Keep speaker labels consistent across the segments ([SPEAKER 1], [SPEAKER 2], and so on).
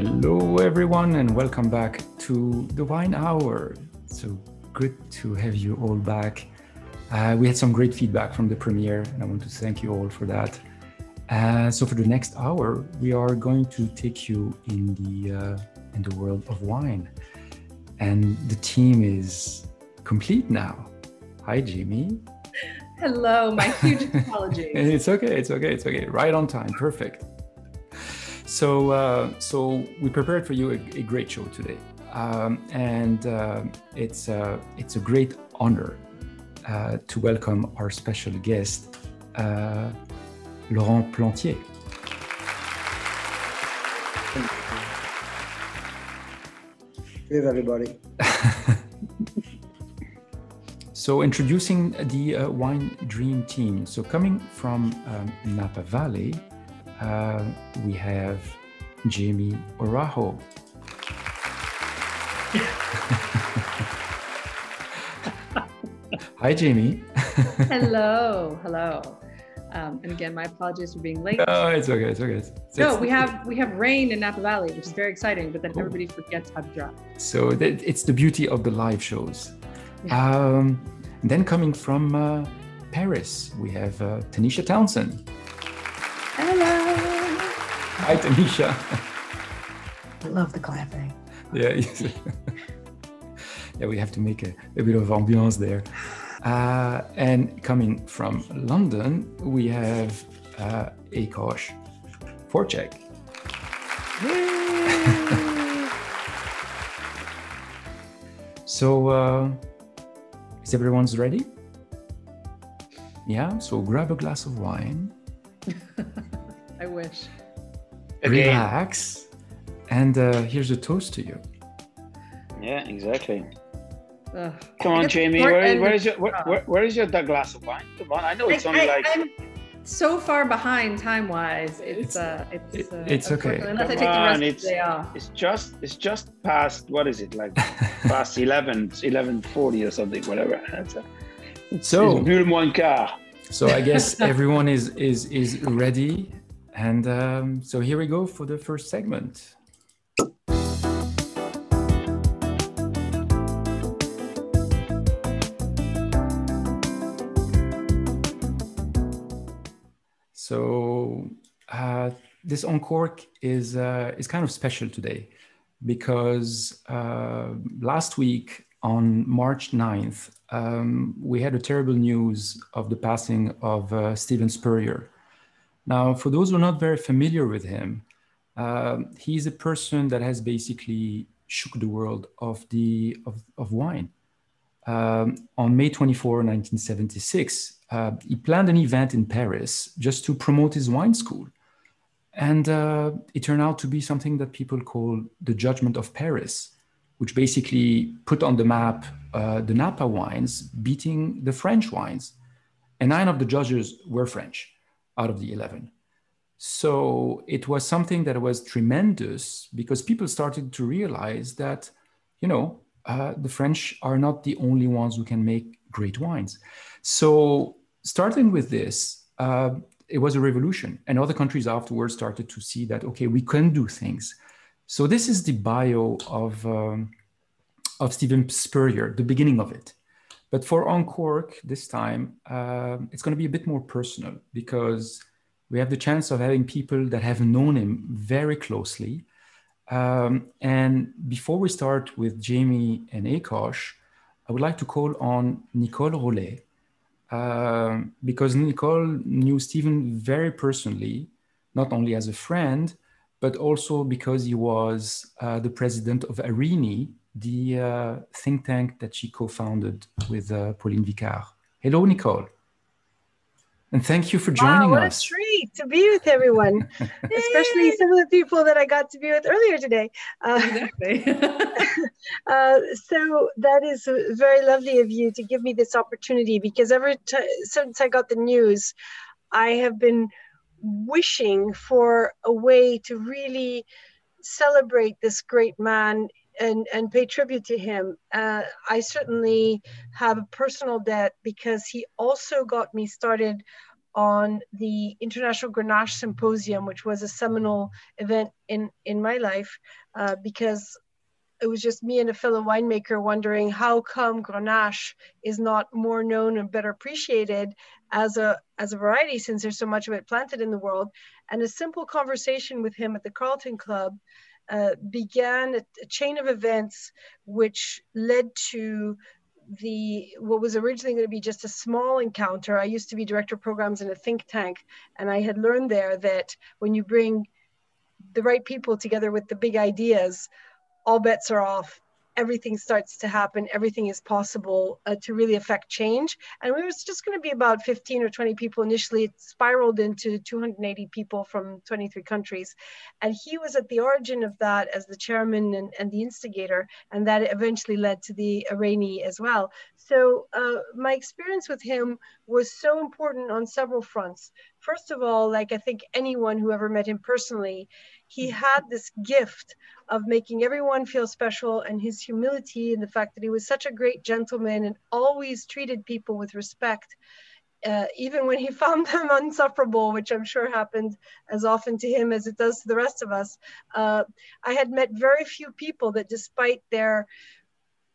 [SPEAKER 1] Hello, everyone, and welcome back to the Wine Hour. So good to have you all back. Uh, we had some great feedback from the premiere, and I want to thank you all for that. Uh, so for the next hour, we are going to take you in the uh, in the world of wine, and the team is complete now. Hi, Jimmy.
[SPEAKER 2] Hello, my huge apologies.
[SPEAKER 1] it's okay. It's okay. It's okay. Right on time. Perfect. So, uh, so we prepared for you a, a great show today, um, and uh, it's uh, it's a great honor uh, to welcome our special guest, uh, Laurent Plantier.
[SPEAKER 3] Hey, everybody.
[SPEAKER 1] so, introducing the uh, Wine Dream Team. So, coming from um, Napa Valley, uh, we have Jaime Araujo. Hi, Jaime.
[SPEAKER 2] hello, hello. Um, and again, my apologies for being late.
[SPEAKER 1] No, it's okay. It's okay. It's,
[SPEAKER 2] no, we have we have rain in Napa Valley, which is very exciting. But then cool. everybody forgets how to drive.
[SPEAKER 1] So it's the beauty of the live shows. Yeah. Um, then coming from uh, Paris, we have uh, Tanisha Townsend.
[SPEAKER 4] Hello.
[SPEAKER 1] Hi, Tanisha.
[SPEAKER 4] I love the clapping.
[SPEAKER 1] Yeah. yeah, we have to make a, a bit of ambiance there. Uh, and coming from London, we have uh, Akos Forczek. so, uh, is everyone's ready? Yeah, so grab a glass of wine.
[SPEAKER 2] I wish.
[SPEAKER 1] Relax. And uh, here's a toast to you.
[SPEAKER 5] Yeah, exactly. Ugh. Come on, Jaime. Where is, where is your where, where, where is your glass of wine? Come on, I know it's I, only I, like. I'm
[SPEAKER 2] so far behind time wise. It's uh, it's uh,
[SPEAKER 1] it's okay.
[SPEAKER 2] Unless Come I take the rest on,
[SPEAKER 5] it's,
[SPEAKER 2] of the day off.
[SPEAKER 5] It's just it's just past what is it like past 11 11:40 or something whatever. That's a,
[SPEAKER 1] so
[SPEAKER 5] it's
[SPEAKER 1] So I guess everyone is is is ready, and um, so here we go for the first segment. So uh, this encore is uh, is kind of special today because uh, last week on March 9th, um, we had a terrible news of the passing of uh, Steven Spurrier. Now, for those who are not very familiar with him, uh, he's a person that has basically shook the world of the of, of wine. Um, on May 24, 1976, uh, he planned an event in Paris just to promote his wine school. And uh, it turned out to be something that people call the Judgment of Paris, which basically put on the map uh, the Napa wines beating the French wines. And nine of the judges were French out of the 11. So it was something that was tremendous because people started to realize that, you know, uh, the French are not the only ones who can make great wines. So starting with this, uh, it was a revolution, and other countries afterwards started to see that okay, we can do things. So this is the bio of um, of Steven Spurrier, the beginning of it. But for Uncork this time, uh, it's going to be a bit more personal because we have the chance of having people that have known him very closely. Um, and before we start with Jamie and Akos, I would like to call on Nicole Rolet, uh, because Nicole knew Steven very personally, not only as a friend, but also because he was uh, the president of ARENI, the uh, think tank that she co-founded with uh, Pauline Vicard. Hello, Nicole. And thank you for joining
[SPEAKER 4] wow, what
[SPEAKER 1] us.
[SPEAKER 4] a treat to be with everyone, especially some of the people that I got to be with earlier today. Uh, exactly. uh, so that is very lovely of you to give me this opportunity because ever t- since I got the news, I have been wishing for a way to really celebrate this great man and, and pay tribute to him. Uh, I certainly have a personal debt because he also got me started on the International Grenache Symposium, which was a seminal event in, in my life uh, because it was just me and a fellow winemaker wondering how come Grenache is not more known and better appreciated as a as a variety since there's so much of it planted in the world. And a simple conversation with him at the Carlton Club uh, began a, a chain of events which led to the what was originally going to be just a small encounter. I used to be director of programs in a think tank, and I had learned there that when you bring the right people together with the big ideas, all bets are off everything starts to happen, everything is possible uh, to really affect change. And we was just going to be about 15 or 20 people initially. It spiraled into 280 people from 23 countries. And he was at the origin of that as the chairman and, and the instigator. And that eventually led to the Areni as well. So uh, my experience with him was so important on several fronts. First of all, like I think anyone who ever met him personally, he had this gift of making everyone feel special and his humility and the fact that he was such a great gentleman and always treated people with respect uh, even when he found them unsufferable, which I'm sure happened as often to him as it does to the rest of us. Uh, I had met very few people that, despite their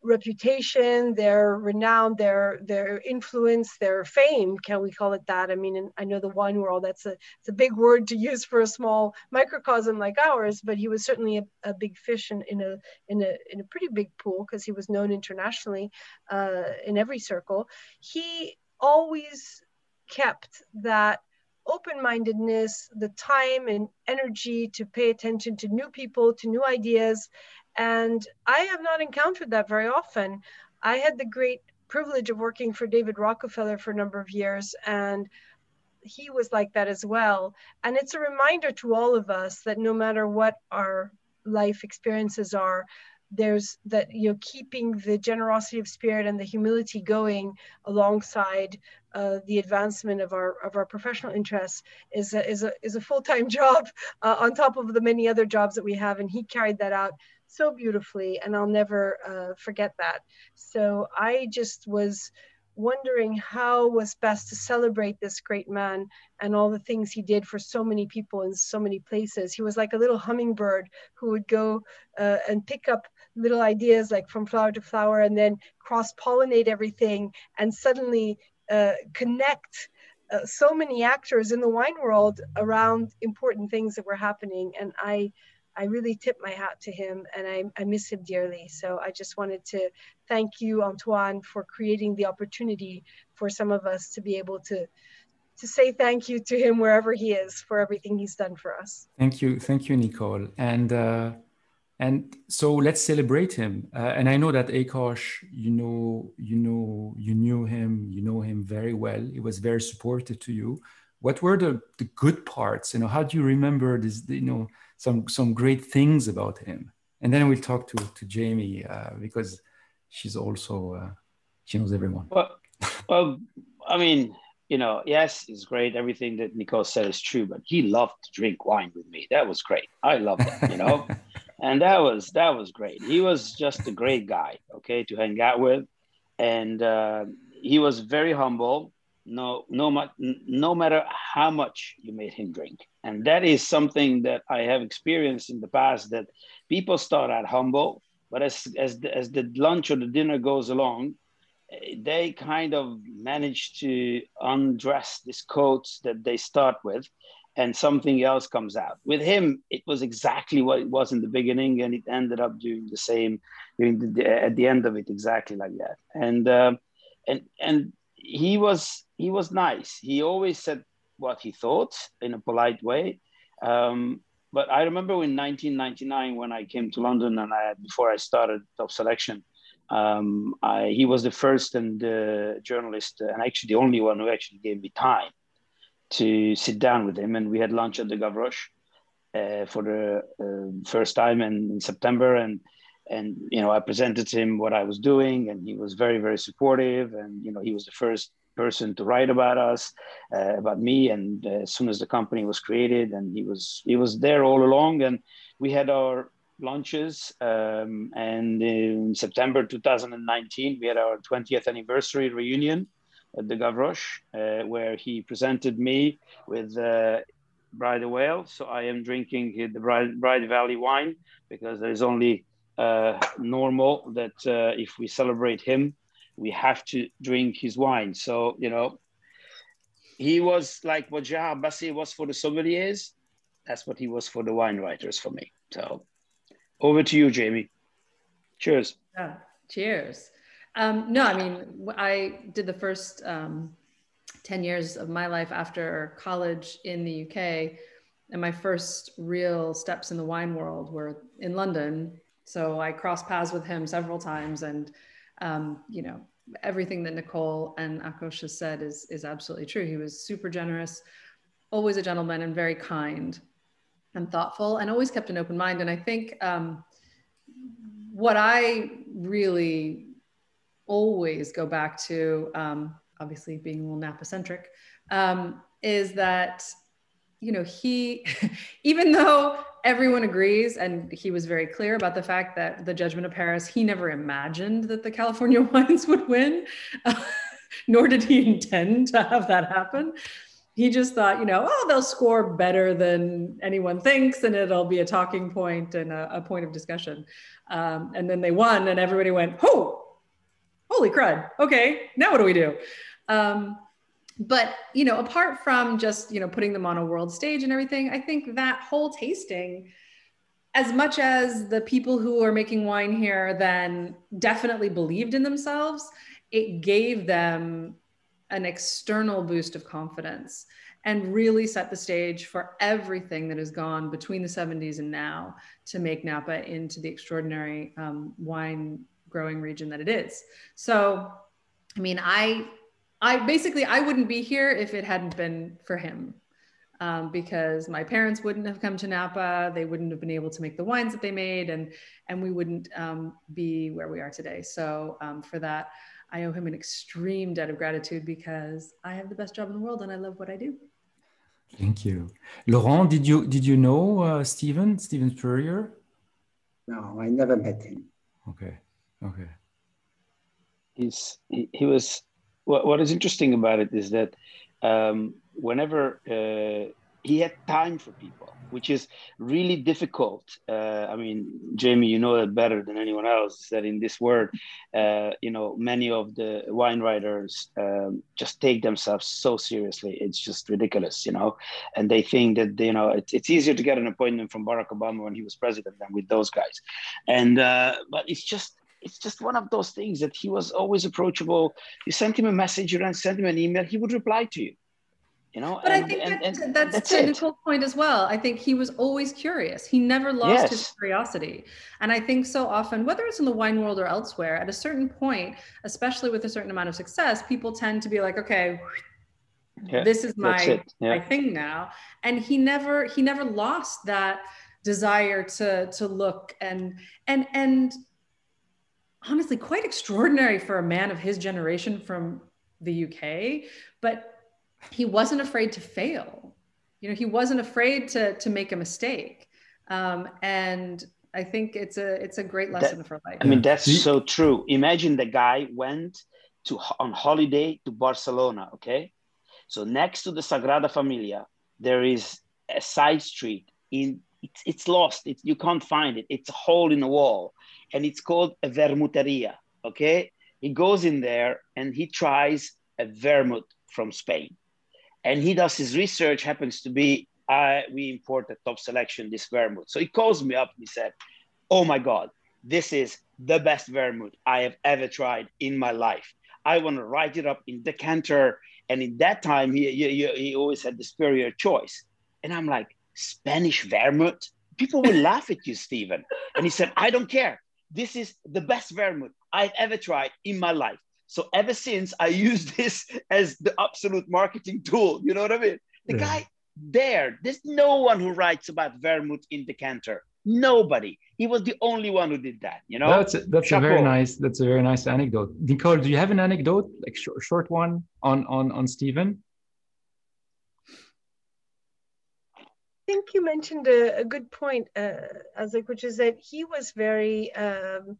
[SPEAKER 4] reputation, their renown, their their influence, their fame. Can we call it that? I mean, I know the wine world. That's a it's a big word to use for a small microcosm like ours, but he was certainly a, a big fish in, in a in a in a pretty big pool because he was known internationally uh, in every circle. He always kept that open-mindedness the time and energy to pay attention to new people to new ideas and I have not encountered that very often. I had the great privilege of working for David Rockefeller for a number of years, and he was like that as well. And it's a reminder to all of us that no matter what our life experiences are, there's that you know keeping the generosity of spirit and the humility going alongside uh, the advancement of our of our professional interests is a, is a, is a full-time job uh, on top of the many other jobs that we have and he carried that out so beautifully, and I'll never uh, forget that. So I just was wondering how was best to celebrate this great man and all the things he did for so many people in so many places. He was like a little hummingbird who would go uh, and pick up little ideas like from flower to flower and then cross pollinate everything and suddenly uh, connect uh, so many actors in the wine world around important things that were happening. And I I really tip my hat to him and I, I miss him dearly. So I just wanted to thank you, Antoine, for creating the opportunity for some of us to be able to to say thank you to him wherever he is for everything he's done for us.
[SPEAKER 1] Thank you, thank you, Nicole. And uh, and so let's celebrate him. Uh, and I know that Akos, you know, you know, you knew him, you know him very well. He was very supportive to you. What were the the good parts? You know, how do you remember this? You know some some great things about him. And then we'll talk to to Jaime uh, because she's also uh, she knows everyone.
[SPEAKER 5] Well, well, I mean, you know, yes, it's great. Everything that Nicole said is true, but he loved to drink wine with me. That was great. I loved it, you know, and that was that was great. He was just a great guy, okay, to hang out with, and uh, he was very humble no no no matter how much you made him drink. And that is something that i have experienced in the past that people start out humble but as as the, as the lunch or the dinner goes along they kind of manage to undress this coat that they start with and something else comes out. With him it was exactly what it was in the beginning and it ended up doing the same doing the, at the end of it exactly like that. And uh, and and he was he was nice. He always said what he thought in a polite way. Um, but I remember in 1999 when I came to London and I before I started Top Selection, um, I, he was the first and uh, journalist and actually the only one who actually gave me time to sit down with him. And we had lunch at the Gavroche uh, for the uh, first time in, in September. And and you know i presented to him what i was doing and he was very very supportive and you know he was the first person to write about us uh, about me and uh, as soon as the company was created and he was he was there all along and we had our launches um, and in september 2019 we had our 20th anniversary reunion at the Gavroche, uh, where he presented me with uh, Bride Valley. So I am drinking the Bride, Bride Valley wine because there is only uh, normal that uh, if we celebrate him, we have to drink his wine. So, you know, he was like what Gérard Basset was for the sommeliers. That's what he was for the wine writers for me. So over to you, Jaime. Cheers.
[SPEAKER 2] Yeah, cheers. Um, no, I mean, I did the first um, 10 years of my life after college in the UK. And my first real steps in the wine world were in London. So I crossed paths with him several times. And, um, you know, everything that Nicole and Akos has said is, is absolutely true. He was super generous, always a gentleman, and very kind and thoughtful, and always kept an open mind. And I think um, what I really always go back to, um, obviously being a little Napa centric, um, is that you know he, even though everyone agrees, and he was very clear about the fact that the Judgment of Paris, he never imagined that the California wines would win, nor did he intend to have that happen. He just thought, you know, oh, they'll score better than anyone thinks, and it'll be a talking point and a, a point of discussion. Um, and then they won, and everybody went, oh, holy crud. Okay, now what do we do? Um, but you know, apart from just you know putting them on a world stage and everything, I think that whole tasting, as much as the people who are making wine here then definitely believed in themselves, it gave them an external boost of confidence and really set the stage for everything that has gone between the 70s and now to make Napa into the extraordinary um, wine growing region that it is. So, I mean, I, I basically I wouldn't be here if it hadn't been for him, um, because my parents wouldn't have come to Napa. They wouldn't have been able to make the wines that they made, and and we wouldn't um, be where we are today. So um, for that, I owe him an extreme debt of gratitude because I have the best job in the world and I love what I do.
[SPEAKER 1] Thank you, Laurent. Did you did you know uh, Steven Steven Spurrier?
[SPEAKER 3] No, I never met him.
[SPEAKER 1] Okay, okay.
[SPEAKER 5] He's he, he was. What, what is interesting about it is that um, whenever uh, he had time for people, which is really difficult. Uh, I mean, Jaime, you know that better than anyone else. That in this world, uh, you know, many of the wine writers um, just take themselves so seriously. It's just ridiculous, you know. And they think that you know it's, it's easier to get an appointment from Barack Obama when he was president than with those guys. And uh, but it's just it's just one of those things that he was always approachable. You sent him a message, you sent him an email, he would reply to you you know
[SPEAKER 2] but and, i think and, that, and, that's, that's to Nicole's point as well i think he was always curious he never lost yes. his curiosity and i think so often whether it's in the wine world or elsewhere at a certain point especially with a certain amount of success people tend to be like okay yeah, this is my yeah. my thing now and he never he never lost that desire to to look and and and honestly quite extraordinary for a man of his generation from the UK but he wasn't afraid to fail. You know, he wasn't afraid to to make a mistake. Um, and I think it's a it's a great lesson that, for life.
[SPEAKER 5] I mean, that's so true. Imagine the guy went to on holiday to Barcelona. Okay, so next to the Sagrada Familia, there is a side street in it's, it's lost. It's, you can't find it. It's a hole in the wall, and it's called a vermuteria. Okay, he goes in there and he tries a vermouth from Spain and he does his research happens to be uh, we import the top selection this vermouth so he calls me up and he said oh my god this is the best vermouth i have ever tried in my life i want to write it up in decanter and in that time he, he, he always had the superior choice and i'm like spanish vermouth people will laugh at you steven and he said i don't care this is the best vermouth i've ever tried in my life so ever since I use this as the absolute marketing tool, you know what I mean? The yeah. guy there, there's no one who writes about vermouth in decanter. Nobody. He was the only one who did that. You know.
[SPEAKER 1] That's a, that's Chapeau. a very nice. That's a very nice anecdote. Nicole, do you have an anecdote, like short, short one on on on
[SPEAKER 4] Steven? Think you mentioned a, a good point, uh, which is that he was very. Um,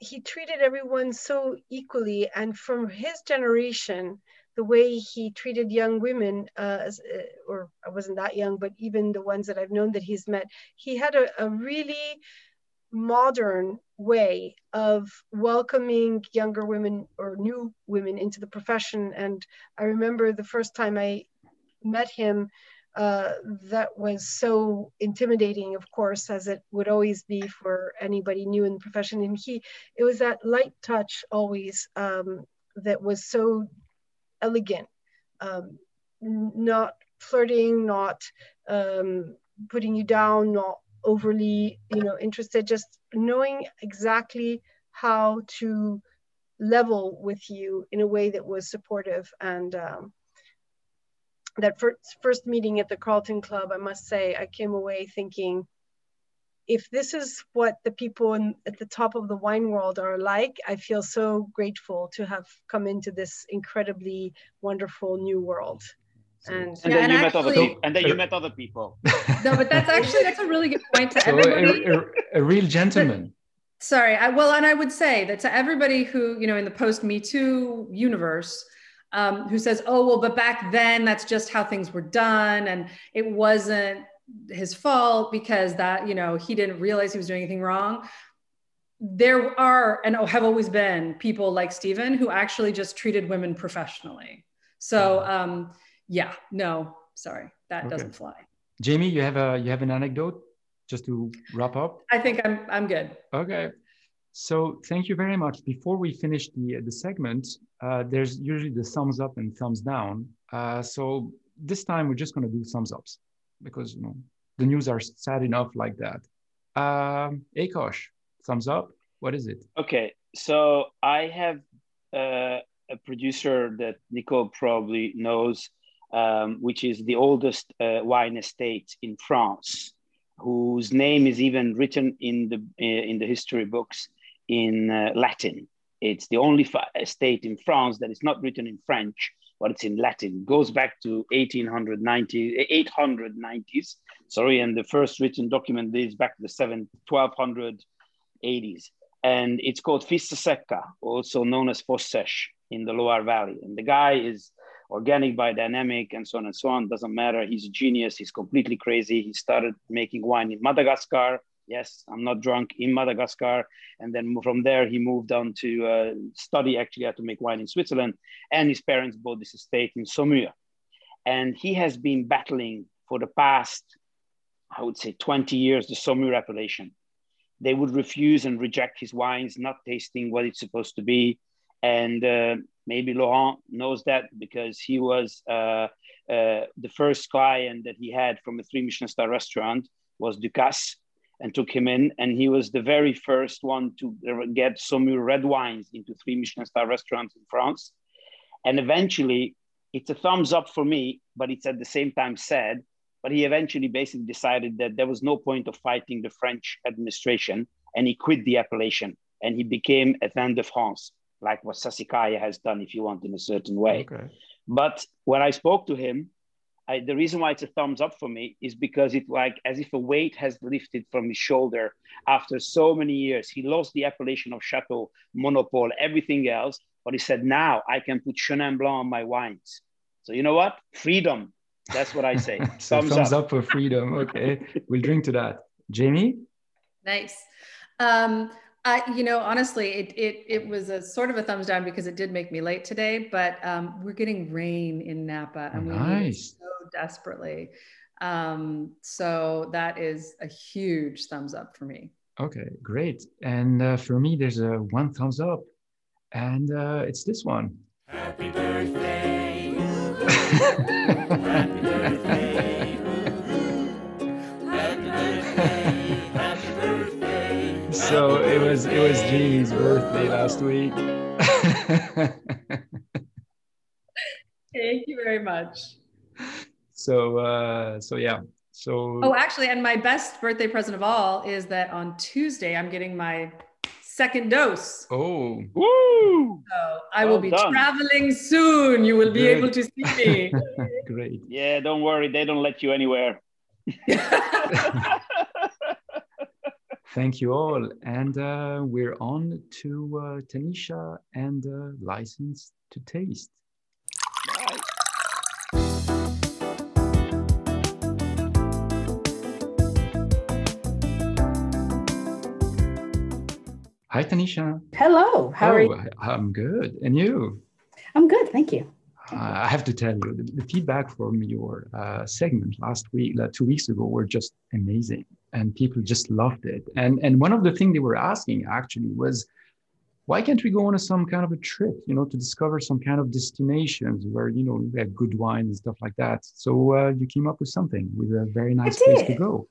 [SPEAKER 4] he treated everyone so equally. And from his generation, the way he treated young women, uh, as, uh, or I wasn't that young, but even the ones that I've known that he's met, he had a, a really modern way of welcoming younger women or new women into the profession. And I remember the first time I met him, uh, that was so intimidating, of course, as it would always be for anybody new in the profession. And he, it was that light touch always um, that was so elegant, um, not flirting, not um, putting you down, not overly, you know, interested, just knowing exactly how to level with you in a way that was supportive and um, that first, first meeting at the Carlton Club, I must say, I came away thinking, if this is what the people in, at the top of the wine world are like, I feel so grateful to have come into this incredibly wonderful new world.
[SPEAKER 5] And, and yeah, then and you actually, met other people. And then you met other people.
[SPEAKER 2] No, but that's actually that's a really good point to so everybody.
[SPEAKER 1] A, a, a real gentleman.
[SPEAKER 2] But, sorry, I, well, and I would say that to everybody who you know in the post Me Too universe, um, who says, "Oh, well, but back then that's just how things were done, and it wasn't his fault because that you know he didn't realize he was doing anything wrong." There are and have always been people like Steven who actually just treated women professionally. So um, yeah, no, sorry, that okay. doesn't fly.
[SPEAKER 1] Jaime, you have a you have an anecdote just to wrap up.
[SPEAKER 2] I think I'm I'm good.
[SPEAKER 1] Okay. So thank you very much. Before we finish the, the segment, uh, there's usually the thumbs up and thumbs down. Uh, so this time we're just going to do thumbs ups because you know the news are sad enough like that. Um, Akos, thumbs up. What is it?
[SPEAKER 5] Okay, so I have uh, a producer that Nicole probably knows, um, which is the oldest uh, wine estate in France, whose name is even written in the uh, in the history books in uh, Latin. It's the only state in France that is not written in French, but it's in Latin. It goes back to 1890, 890s, sorry, and the first written document dates back to the 7, 1280s. And it's called Fossa Sicca, also known as Fosse-Sèche in the Loire Valley. And the guy is organic biodynamic and so on and so on. Doesn't matter. He's a genius. He's completely crazy. He started making wine in Madagascar Yes, I'm not drunk in Madagascar. And then from there, he moved on to uh, study actually how to make wine in Switzerland. And his parents bought this estate in Saumur. And he has been battling for the past, I would say, 20 years, the Saumur appellation. They would refuse and reject his wines, not tasting what it's supposed to be. And uh, maybe Laurent knows that because he was uh, uh, the first client that he had from a three Michelin star restaurant was Ducasse, and took him in. And he was the very first one to get Saumur red wines into three Michelin star restaurants in France. And eventually, it's a thumbs up for me, but it's at the same time sad. But he eventually basically decided that there was no point of fighting the French administration, and he quit the appellation and he became a vin de France, like what Sassicaia has done, if you want, in a certain way. Okay. But when I spoke to him, I, the reason why it's a thumbs up for me is because it like as if a weight has lifted from his shoulder after so many years. He lost the appellation of Chateau, Monopole, everything else, but he said now I can put Chenin Blanc on my wines. So you know what? Freedom. That's what I say.
[SPEAKER 1] so thumbs, thumbs up. up. for freedom. Okay, we'll drink to that. Jaime.
[SPEAKER 2] Nice. Um, I, you know, honestly, it, it it was a sort of a thumbs down because it did make me late today. But um, we're getting rain in Napa, and nice. we need it so desperately. Um, so that is a huge thumbs up for me.
[SPEAKER 1] Okay, great. And uh, for me, there's a one thumbs up, and uh, it's this one. Happy birthday. Happy birthday. So it was it was Jaime's birthday last week.
[SPEAKER 2] Thank you very much.
[SPEAKER 1] So uh, so yeah. So
[SPEAKER 2] oh, actually, and my best birthday present of all is that on Tuesday I'm getting my second dose.
[SPEAKER 1] Oh,
[SPEAKER 5] woo!
[SPEAKER 2] So I well will be done. traveling soon. You will be Great. able to see me.
[SPEAKER 1] Great.
[SPEAKER 5] Yeah, don't worry. They don't let you anywhere.
[SPEAKER 1] Thank you all. And uh, we're on to uh, Tanisha and uh, Licensed to Taste. Hi, Tanisha.
[SPEAKER 6] Hello. How
[SPEAKER 1] oh,
[SPEAKER 6] are you?
[SPEAKER 1] I'm good. And you?
[SPEAKER 6] I'm good. Thank you.
[SPEAKER 1] Uh, I have to tell you, the, the feedback from your uh, segment last week, uh, two weeks ago, were just amazing, and people just loved it. And and one of the things they were asking actually was, why can't we go on a, some kind of a trip, you know, to discover some kind of destinations where you know we have good wine and stuff like that. So uh, you came up with something with a very nice place to go.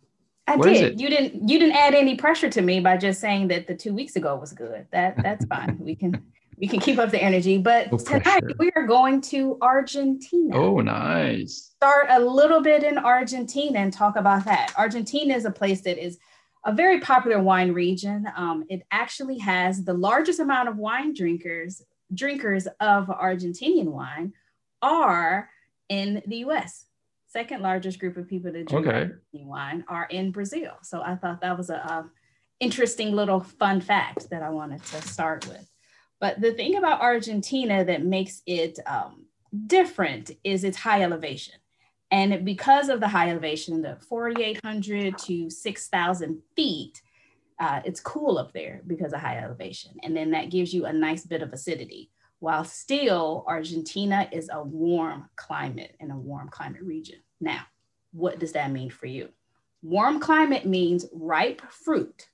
[SPEAKER 6] I Where did. You didn't. You didn't add any pressure to me by just saying that the two weeks ago was good. That that's fine. We can we can keep up the energy. But no tonight we are going to Argentina.
[SPEAKER 1] Oh, nice.
[SPEAKER 6] Start a little bit in Argentina and talk about that. Argentina is a place that is a very popular wine region. Um, it actually has the largest amount of wine drinkers drinkers of Argentinian wine are in the U.S second largest group of people that drink okay. wine are in Brazil. So I thought that was a, a interesting little fun fact that I wanted to start with. But the thing about Argentina that makes it um, different is its high elevation. And because of the high elevation, the 4,800 to 6,000 feet, uh, it's cool up there because of high elevation. And then that gives you a nice bit of acidity while still Argentina is a warm climate and a warm climate region. Now, what does that mean for you? Warm climate means ripe fruit.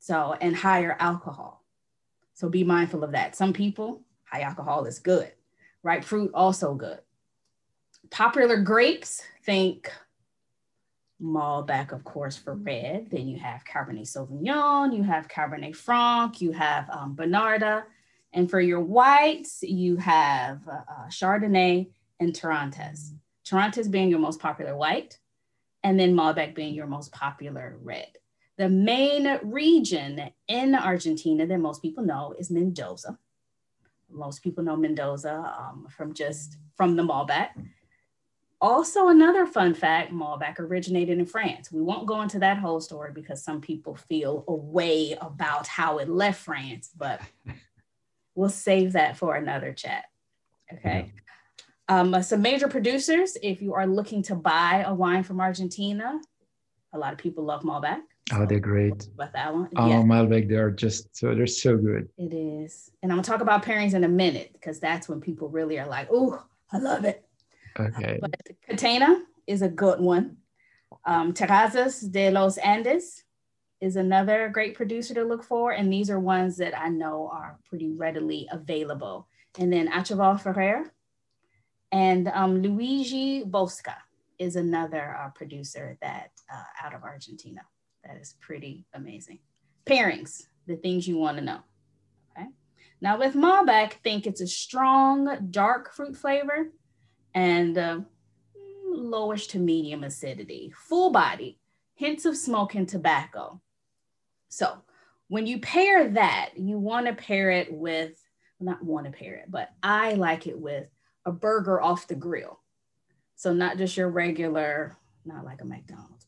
[SPEAKER 6] So, and higher alcohol. So be mindful of that. Some people, high alcohol is good. Ripe fruit, also good. Popular grapes, think Malbec, of course, for red. Then you have Cabernet Sauvignon, you have Cabernet Franc, you have um, Bonarda. And for your whites, you have uh, uh, Chardonnay and Torrontés. Torrontés being your most popular white, and then Malbec being your most popular red. The main region in Argentina that most people know is Mendoza. Most people know Mendoza um, from just from the Malbec. Also, another fun fact Malbec originated in France. We won't go into that whole story because some people feel a way about how it left France, but we'll save that for another chat. Okay. Yeah. Um, some major producers, if you are looking to buy a wine from Argentina, a lot of people love Malbec.
[SPEAKER 1] Oh, they're great.
[SPEAKER 6] About that one.
[SPEAKER 1] Oh, yeah. Malbec, they're just so they're so good.
[SPEAKER 6] It is. And I'm gonna talk about pairings in a minute because that's when people really are like, oh, I love it.
[SPEAKER 1] Okay.
[SPEAKER 6] But Catena is a good one. Um, Terrazas de los Andes is another great producer to look for. And these are ones that I know are pretty readily available. And then Achaval Ferrer and um, Luigi Bosca is another uh, producer that uh, out of Argentina. That is pretty amazing. Pairings, the things you want to know. Okay. Now with Malbec, think it's a strong dark fruit flavor and uh, lowish to medium acidity, full body, hints of smoke and tobacco. So when you pair that, you want to pair it with, not want to pair it, but I like it with a burger off the grill. So not just your regular, not like a McDonald's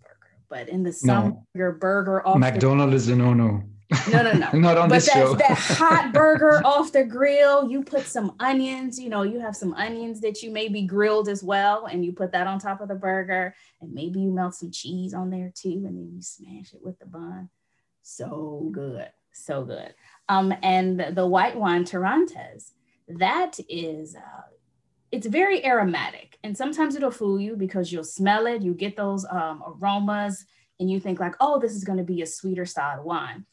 [SPEAKER 6] but in the summer, no. burger off
[SPEAKER 1] McDonald's is a no-no.
[SPEAKER 6] No, no, no.
[SPEAKER 1] Not on
[SPEAKER 6] but
[SPEAKER 1] this show.
[SPEAKER 6] that hot burger off the grill. You put some onions, you know, you have some onions that you maybe grilled as well, and you put that on top of the burger, and maybe you melt some cheese on there too, and then you smash it with the bun so good, so good. Um, and the white wine Torrontés, that is, uh, it's very aromatic, and sometimes it'll fool you because you'll smell it, you get those um, aromas, and you think like, oh, this is going to be a sweeter style wine.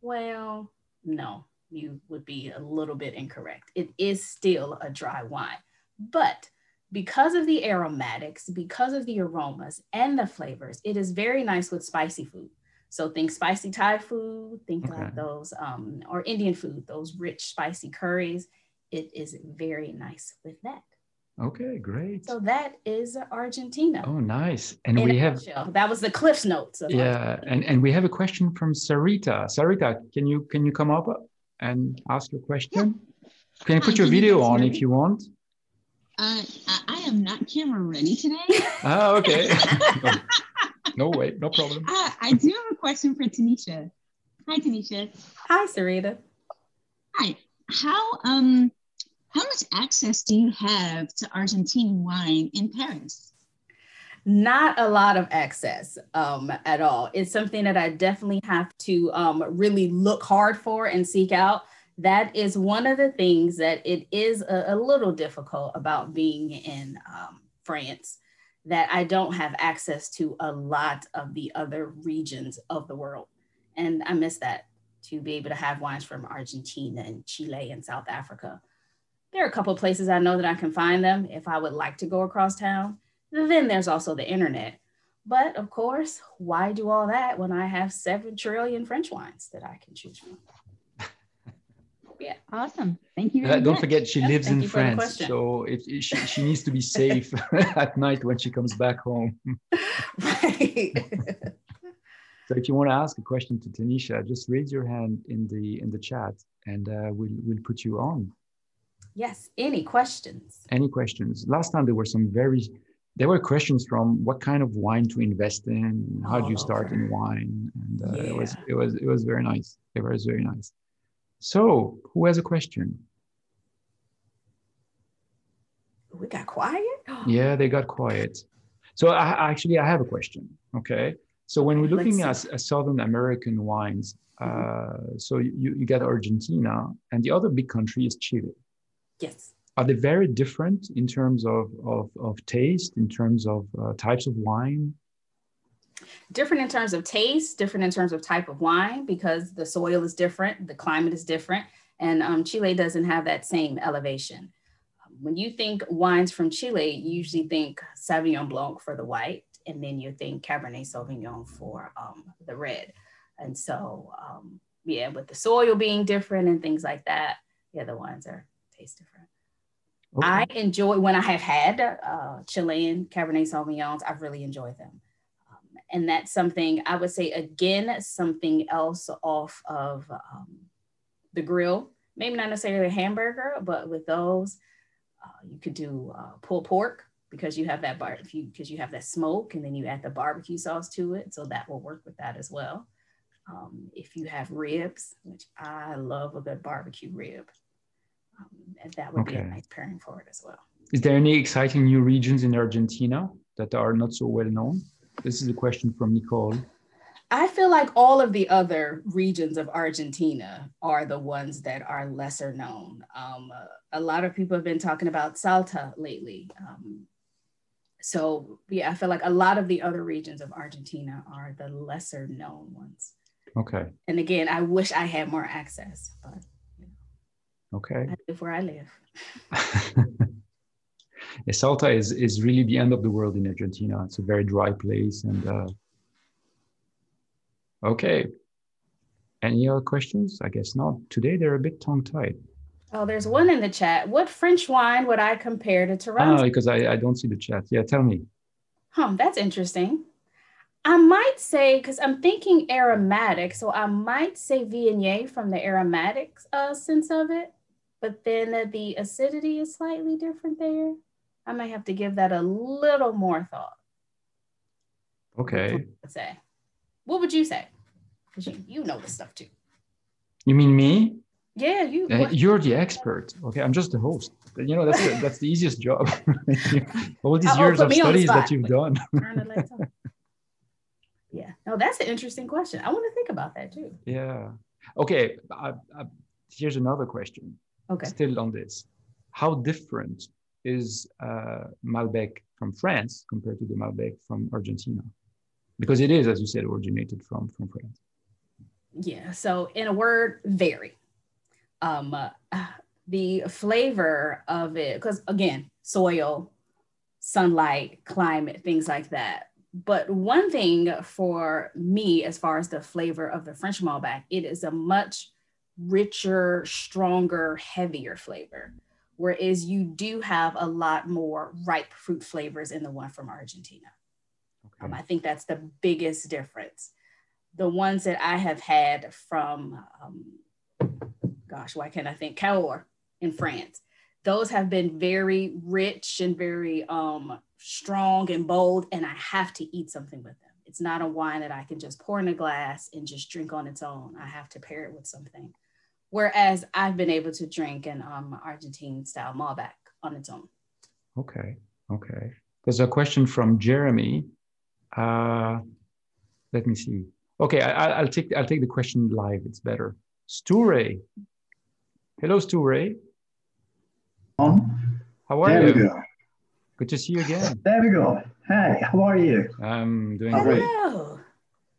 [SPEAKER 6] Well, no, you would be a little bit incorrect. It is still a dry wine, but because of the aromatics, because of the aromas and the flavors, it is very nice with spicy food. So think spicy Thai food, think okay. like those, um, or Indian food, those rich spicy curries. It is very nice with that.
[SPEAKER 1] Okay, great.
[SPEAKER 6] So that is Argentina.
[SPEAKER 1] Oh, nice. And In we have
[SPEAKER 6] that was the Cliff's notes.
[SPEAKER 1] yeah, and and we have a question from Sarita. Sarita, can you can you come up and ask your question? Yeah. Can you put Hi, your video you on if you want?
[SPEAKER 7] Uh, I am not camera ready today.
[SPEAKER 1] ah, okay. no, no way, no problem.
[SPEAKER 7] Uh, I do have a question for Tanisha. Hi, Tanisha.
[SPEAKER 6] Hi, Sarita.
[SPEAKER 7] Hi. How um how much access do you have to Argentine wine in Paris?
[SPEAKER 6] Not a lot of access um, at all. It's something that I definitely have to um, really look hard for and seek out. That is one of the things that it is a, a little difficult about being in um, France, that I don't have access to a lot of the other regions of the world. And I miss that to be able to have wines from Argentina and Chile and South Africa there are a couple of places I know that I can find them if I would like to go across town. Then there's also the internet. But of course, why do all that when I have 7 trillion French wines that I can choose from?
[SPEAKER 7] Yeah. Awesome. Thank you.
[SPEAKER 1] Uh, don't much. forget, she lives in France. So if, if she, she needs to be safe at night when she comes back home. right. so if you want to ask a question to Tanisha, just raise your hand in the in the chat and uh, we'll, we'll put you on.
[SPEAKER 6] Yes. Any questions?
[SPEAKER 1] Any questions? Last time there were some very, there were questions from what kind of wine to invest in, how do you start in wine, and uh, yeah. it was it was it was very nice. It was very nice. So, who has a question?
[SPEAKER 6] We got quiet.
[SPEAKER 1] yeah, they got quiet. So, I, actually, I have a question. Okay. So, when we're looking at, at, Southern American wines, mm-hmm. uh, so you, you get Argentina, and the other big country is Chile.
[SPEAKER 6] Yes.
[SPEAKER 1] Are they very different in terms of, of, of taste, in terms of uh, types of wine?
[SPEAKER 6] Different in terms of taste, different in terms of type of wine, because the soil is different, the climate is different, and um, Chile doesn't have that same elevation. When you think wines from Chile, you usually think Sauvignon Blanc for the white, and then you think Cabernet Sauvignon for um, the red. And so, um, yeah, with the soil being different and things like that, yeah, the wines are taste different. Okay. I enjoy when I have had uh, Chilean Cabernet Sauvignons. I've really enjoyed them, um, and that's something I would say again something else off of um, the grill. Maybe not necessarily a hamburger, but with those, uh, you could do uh, pulled pork because you have that bar if you because you have that smoke, and then you add the barbecue sauce to it, so that will work with that as well. Um, if you have ribs, which I love a good barbecue rib, um, and that would okay. be a nice pairing for it as well.
[SPEAKER 1] Is there any exciting new regions in Argentina that are not so well known? This is a question from Nicole.
[SPEAKER 6] I feel like all of the other regions of Argentina are the ones that are lesser known. Um, uh, a lot of people have been talking about Salta lately. Um, so, yeah, I feel like a lot of the other regions of Argentina are the lesser known ones.
[SPEAKER 1] Okay.
[SPEAKER 6] And again, I wish I had more access, but
[SPEAKER 1] Okay.
[SPEAKER 6] I live where I live.
[SPEAKER 1] Salta is, is really the end of the world in Argentina. It's a very dry place. And uh, okay. Any other questions? I guess not. Today they're a bit tongue tied.
[SPEAKER 6] Oh, there's one in the chat. What French wine would I compare to Torrontés?
[SPEAKER 1] Oh, because I, I don't see the chat. Yeah, tell me.
[SPEAKER 6] Huh, that's interesting. I might say, because I'm thinking aromatic, so I might say Viognier from the aromatic uh, sense of it but then the acidity is slightly different there. I might have to give that a little more thought.
[SPEAKER 1] Okay.
[SPEAKER 6] Say, what would you say? Because you, you know this stuff too.
[SPEAKER 1] You mean me?
[SPEAKER 6] Yeah, you.
[SPEAKER 1] Uh, you're the expert. Okay, I'm just the host. You know that's the, that's the easiest job. All these years of studies that you've done.
[SPEAKER 6] yeah, no, that's an interesting question. I want to think about that too.
[SPEAKER 1] Yeah. Okay. I, I, here's another question
[SPEAKER 6] okay.
[SPEAKER 1] still on this. How different is uh, Malbec from France compared to the Malbec from Argentina? Because it is, as you said, originated from, from France.
[SPEAKER 6] Yeah. So, in a word, very. Um, uh, the flavor of it, because again, soil, sunlight, climate, things like that. But one thing for me, as far as the flavor of the French Malbec, it is a much richer, stronger, heavier flavor. Whereas you do have a lot more ripe fruit flavors in the one from Argentina. Okay. Um, I think that's the biggest difference. The ones that I have had from, um, gosh, why can't I think? Cahors in France. Those have been very rich and very um, strong and bold, and I have to eat something with them. it's not a wine that I can just pour in a glass and just drink on its own. I have to pair it with something. Whereas I've been able to drink an um, Argentine style Malbec on its own.
[SPEAKER 1] Okay. Okay. There's a question from Jeremy. Uh, let me see. Okay, I, will take I'll take the question live. It's better. Sture. Hello, Sture.
[SPEAKER 8] On.
[SPEAKER 1] How are
[SPEAKER 8] there
[SPEAKER 1] you?
[SPEAKER 8] we go.
[SPEAKER 1] Good to see you again.
[SPEAKER 8] There we go. Hi, how are you?
[SPEAKER 1] I'm doing
[SPEAKER 6] Hello.
[SPEAKER 1] great.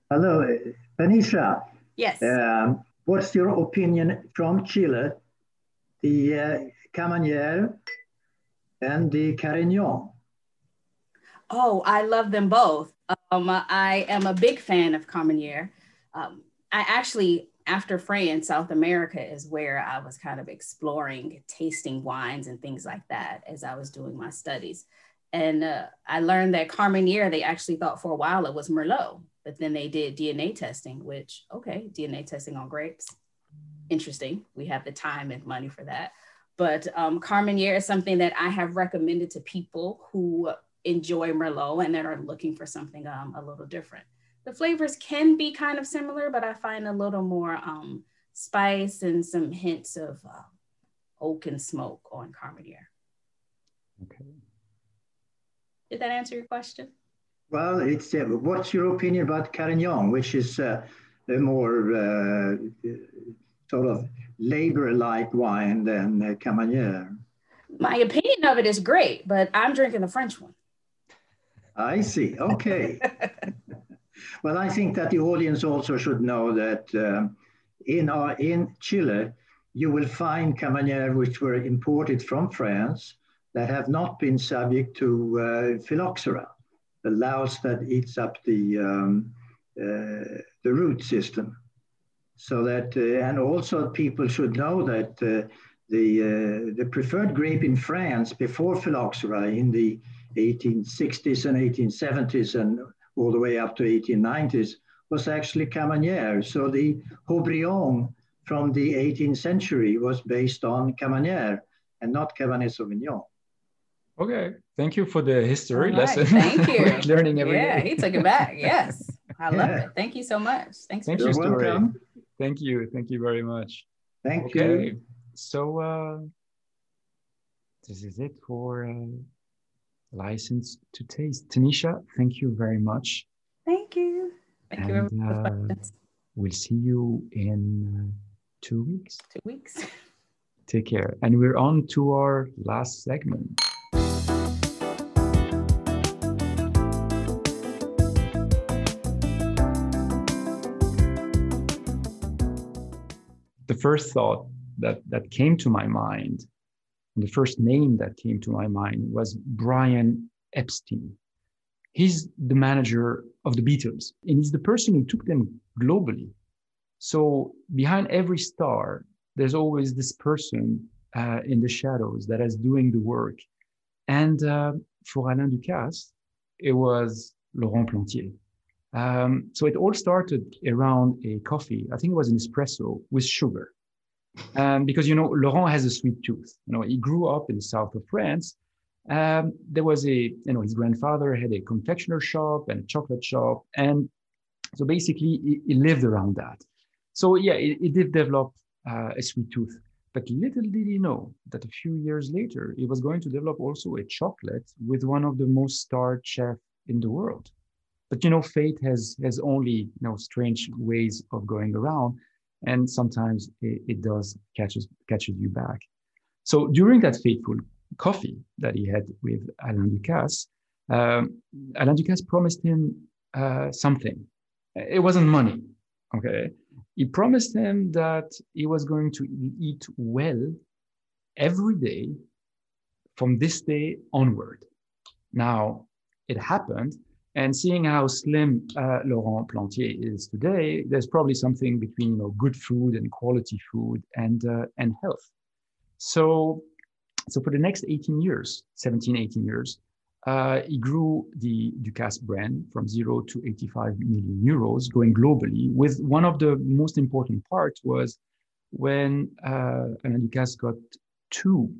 [SPEAKER 8] Hello, Tanisha.
[SPEAKER 6] Yes.
[SPEAKER 8] Um, what's your opinion from Chile, the uh, and the Carignan?
[SPEAKER 6] Oh, I love them both. Um, I am a big fan of Carmenere. Um, I actually, after France, South America is where I was kind of exploring tasting wines and things like that as I was doing my studies. And uh, I learned that Carmenere, they actually thought for a while it was Merlot, but then they did DNA testing, which, okay, DNA testing on grapes. Interesting. We have the time and money for that. But um, Carmenere is something that I have recommended to people who enjoy Merlot and that are looking for something um, a little different. The flavors can be kind of similar, but I find a little more um, spice and some hints of uh, oak and smoke on Carmenere.
[SPEAKER 1] Okay.
[SPEAKER 6] Did that answer your question?
[SPEAKER 8] Well, it's uh, what's your opinion about Carignan, which is uh, a more uh, sort of labor-like wine than uh, Carmenere?
[SPEAKER 6] My opinion of it is great, but I'm drinking the French one.
[SPEAKER 8] I see. Okay. well, I think that the audience also should know that um, in our, in Chile, you will find Carmenere which were imported from France that have not been subject to uh, phylloxera, the louse that eats up the um, uh, the root system. So that, uh, and also people should know that uh, the uh, the preferred grape in France before phylloxera in the 1860s and 1870s and all the way up to 1890s was actually Carmenere. So the Haut-Brion from the 18th century was based on Carmenere and not Cabernet Sauvignon.
[SPEAKER 1] Okay, thank you for the history
[SPEAKER 6] All right,
[SPEAKER 1] lesson.
[SPEAKER 6] Thank you.
[SPEAKER 1] We're learning every day.
[SPEAKER 6] yeah, he took it back. Yes, I love
[SPEAKER 8] Yeah.
[SPEAKER 6] it. Thank you so much. Thanks.
[SPEAKER 1] Thank
[SPEAKER 6] for
[SPEAKER 1] you,
[SPEAKER 8] You're
[SPEAKER 1] Story.
[SPEAKER 8] welcome.
[SPEAKER 1] Thank you. Thank you very much.
[SPEAKER 8] Thank
[SPEAKER 1] okay,
[SPEAKER 8] you.
[SPEAKER 1] so uh, this is it for uh, Licensed To Taste. Tanisha, thank you very much.
[SPEAKER 6] Thank you. Thank you
[SPEAKER 1] And,
[SPEAKER 6] everyone
[SPEAKER 1] uh. We'll see you in uh, two weeks.
[SPEAKER 6] Two weeks.
[SPEAKER 1] Take care. And we're on to our last segment. The first thought that, that came to my mind, the first name that came to my mind was Brian Epstein. He's the manager of the Beatles, and he's the person who took them globally. So behind every star, there's always this person uh, in the shadows that is doing the work. And uh, for Alain Ducasse, it was Laurent Plantier. Um, so it all started around a coffee. I think it was an espresso with sugar. Um, because, you know, Laurent has a sweet tooth. You know, he grew up in the south of France. Um, there was a, you know, his grandfather had a confectioner shop and a chocolate shop. And so basically he, he lived around that. So yeah, he, it did develop uh, a sweet tooth. But little did he know that a few years later, he was going to develop also a chocolate with one of the most starred chefs in the world. But you know, fate has has only you know strange ways of going around, and sometimes it, it does catches catches you back. So during that fateful coffee that he had with Alain Ducasse, um, Alain Ducasse promised him uh, something. It wasn't money, okay? He promised him that he was going to eat well every day from this day onward. Now, it happened, and seeing how slim uh, Laurent Plantier is today, there's probably something between you know good food and quality food and uh, and health. So, so for the next 18 years, 17, 18 years, uh, he grew the Ducasse brand from zero to 85 million euros, going globally. With one of the most important parts was when uh, Alain Ducasse got two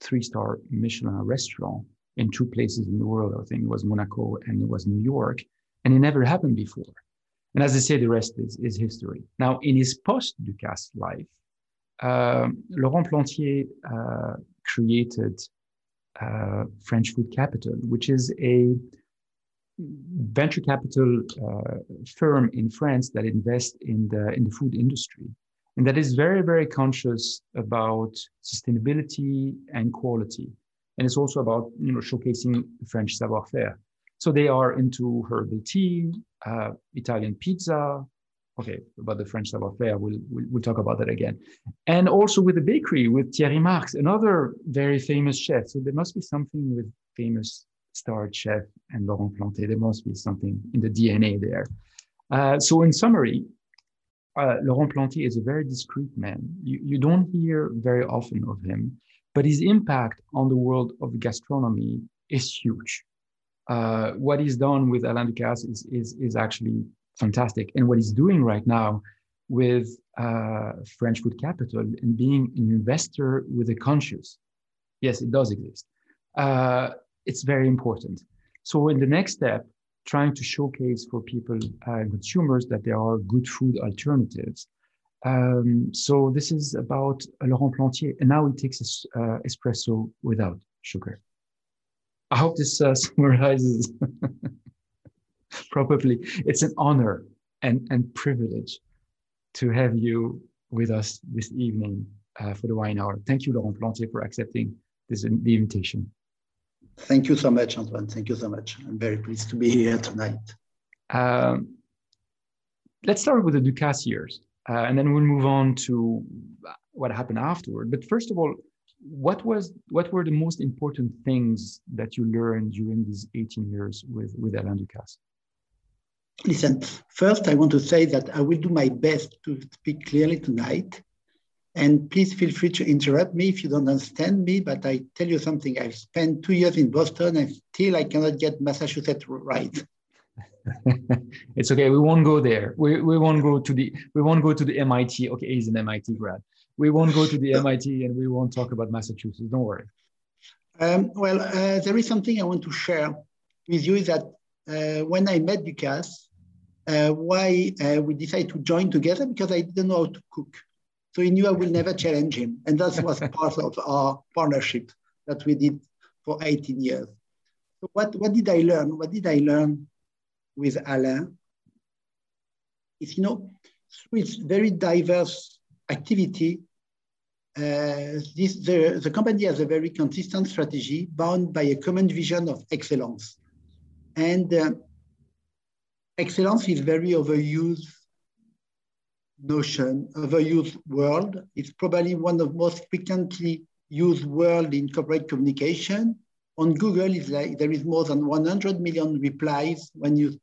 [SPEAKER 1] three-star Michelin restaurants in two places in the world. I think it was Monaco and it was New York. and it never happened before. And as I say, the rest is, is history. Now, in his post Ducasse life, um, Laurent Plantier uh, created uh, French Food Capital, which is a venture capital uh, firm in France that invests in the in the food industry, and that is very very conscious about sustainability and quality, and it's also about you know showcasing French savoir-faire. So they are into herbal tea, uh, Italian pizza. Okay, about the French savoir-faire, we'll, we'll, we'll talk about that again. And also with the bakery, with Thierry Marx, another very famous chef. So there must be something with famous star chef and Laurent Plantier. There must be something in the DNA there. Uh, so in summary, uh, Laurent Plantier is a very discreet man. You, you don't hear very often of him, but his impact on the world of gastronomy is huge uh, what he's done with Alain Ducasse is, is, is actually fantastic. And what he's doing right now with uh, French Food Capital and being an investor with a conscience, yes, it does exist. Uh, it's very important. So in the next step, trying to showcase for people and uh, consumers that there are good food alternatives. Um, so this is about Laurent Plantier, and now he takes uh, espresso without sugar. I hope this uh, summarizes probably. It's an honor and, and privilege to have you with us this evening uh, for the wine hour. Thank you, Laurent Plantier, for accepting this the invitation.
[SPEAKER 3] Thank you so much, Antoine. Thank you so much. I'm very pleased to be here tonight. Um,
[SPEAKER 1] let's start with the Ducasse years, uh, and then we'll move on to what happened afterward. But first of all, what was what were the most important things that you learned during these 18 years with with Alain Ducasse?
[SPEAKER 3] Listen, first I want to say that I will do my best to speak clearly tonight. And please feel free to interrupt me if you don't understand me, but I tell you something, I've spent two years in Boston and still I cannot get Massachusetts right.
[SPEAKER 1] it's okay. We won't go there. We, we won't go to the we won't go to the MIT. Okay, he's an MIT grad we won't go to the MIT and we won't talk about Massachusetts. Don't worry.
[SPEAKER 3] Um, well, uh, there is something I want to share with you is that uh, when I met Ducasse, uh, why uh, we decided to join together because I didn't know how to cook. So he knew I will never challenge him. And that was part of our partnership that we did for 18 years. So what, what did I learn? What did I learn with Alain? It's, you know, through its very diverse activity, uh, this, the, the company has a very consistent strategy bound by a common vision of excellence. And uh, excellence is very overused notion, overused word. It's probably one of most frequently used word in corporate communication. On Google, it's like there is more than 100 million replies when you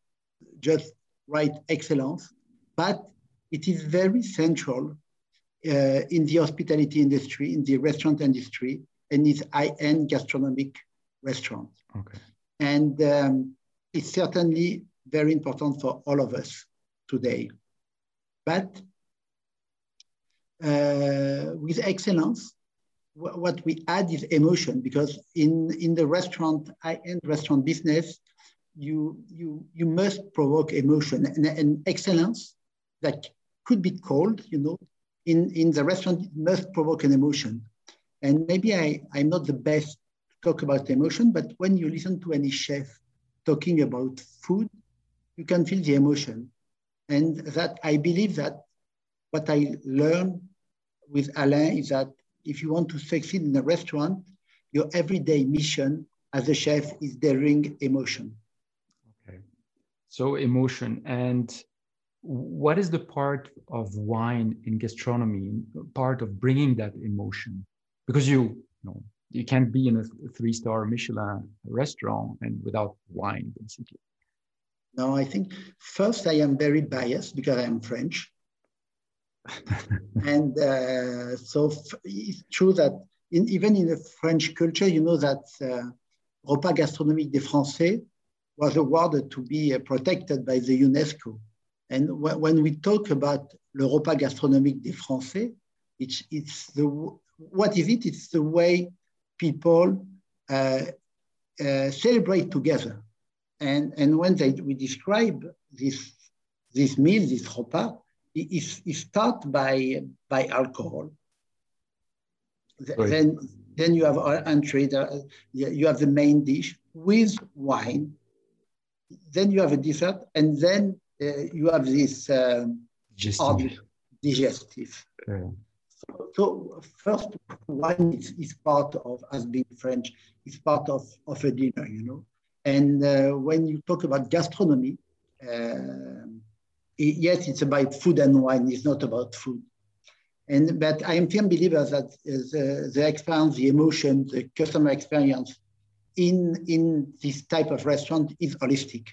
[SPEAKER 3] just write excellence, but it is very central uh, in the hospitality industry, in the restaurant industry, and it's high-end gastronomic restaurants. Okay. And um, it's certainly very important for all of us today. But uh, with excellence, what we add is emotion because in, in the restaurant, high-end restaurant business, you, you, you must provoke emotion and, and excellence that could be called, you know, in, in the restaurant must provoke an emotion. And maybe I, I'm not the best to talk about emotion, but when you listen to any chef talking about food, you can feel the emotion. And that I believe that what I learned with Alain is that if you want to succeed in a restaurant, your everyday mission as a chef is delivering emotion.
[SPEAKER 1] Okay. So emotion and what is the part of wine in gastronomy part of bringing that emotion because you, you know you can't be in a three star michelin restaurant and without wine basically
[SPEAKER 3] no i think first i am very biased because i am french and uh, so it's true that in, even in the french culture you know that uh, repas gastronomique des français was awarded to be uh, protected by the unesco and when we talk about le repas gastronomique des Français, it's, it's the, what is it? It's the way people uh, uh, celebrate together. And, and when they, we describe this, this meal, this repas, it, it, it by, by alcohol. Right. Then, then you have our entree, you have the main dish with wine. Then you have a dessert, and then uh, you have this um, digestive. digestive. Yeah. So, so, first, wine is, is, part of, as being French, is part of, of a dinner, you know. And uh, when you talk about gastronomy, uh, yes, it's about food and wine. It's not about food. And but I am firm believer that uh, the, the experience, the emotion, the customer experience in in this type of restaurant is holistic.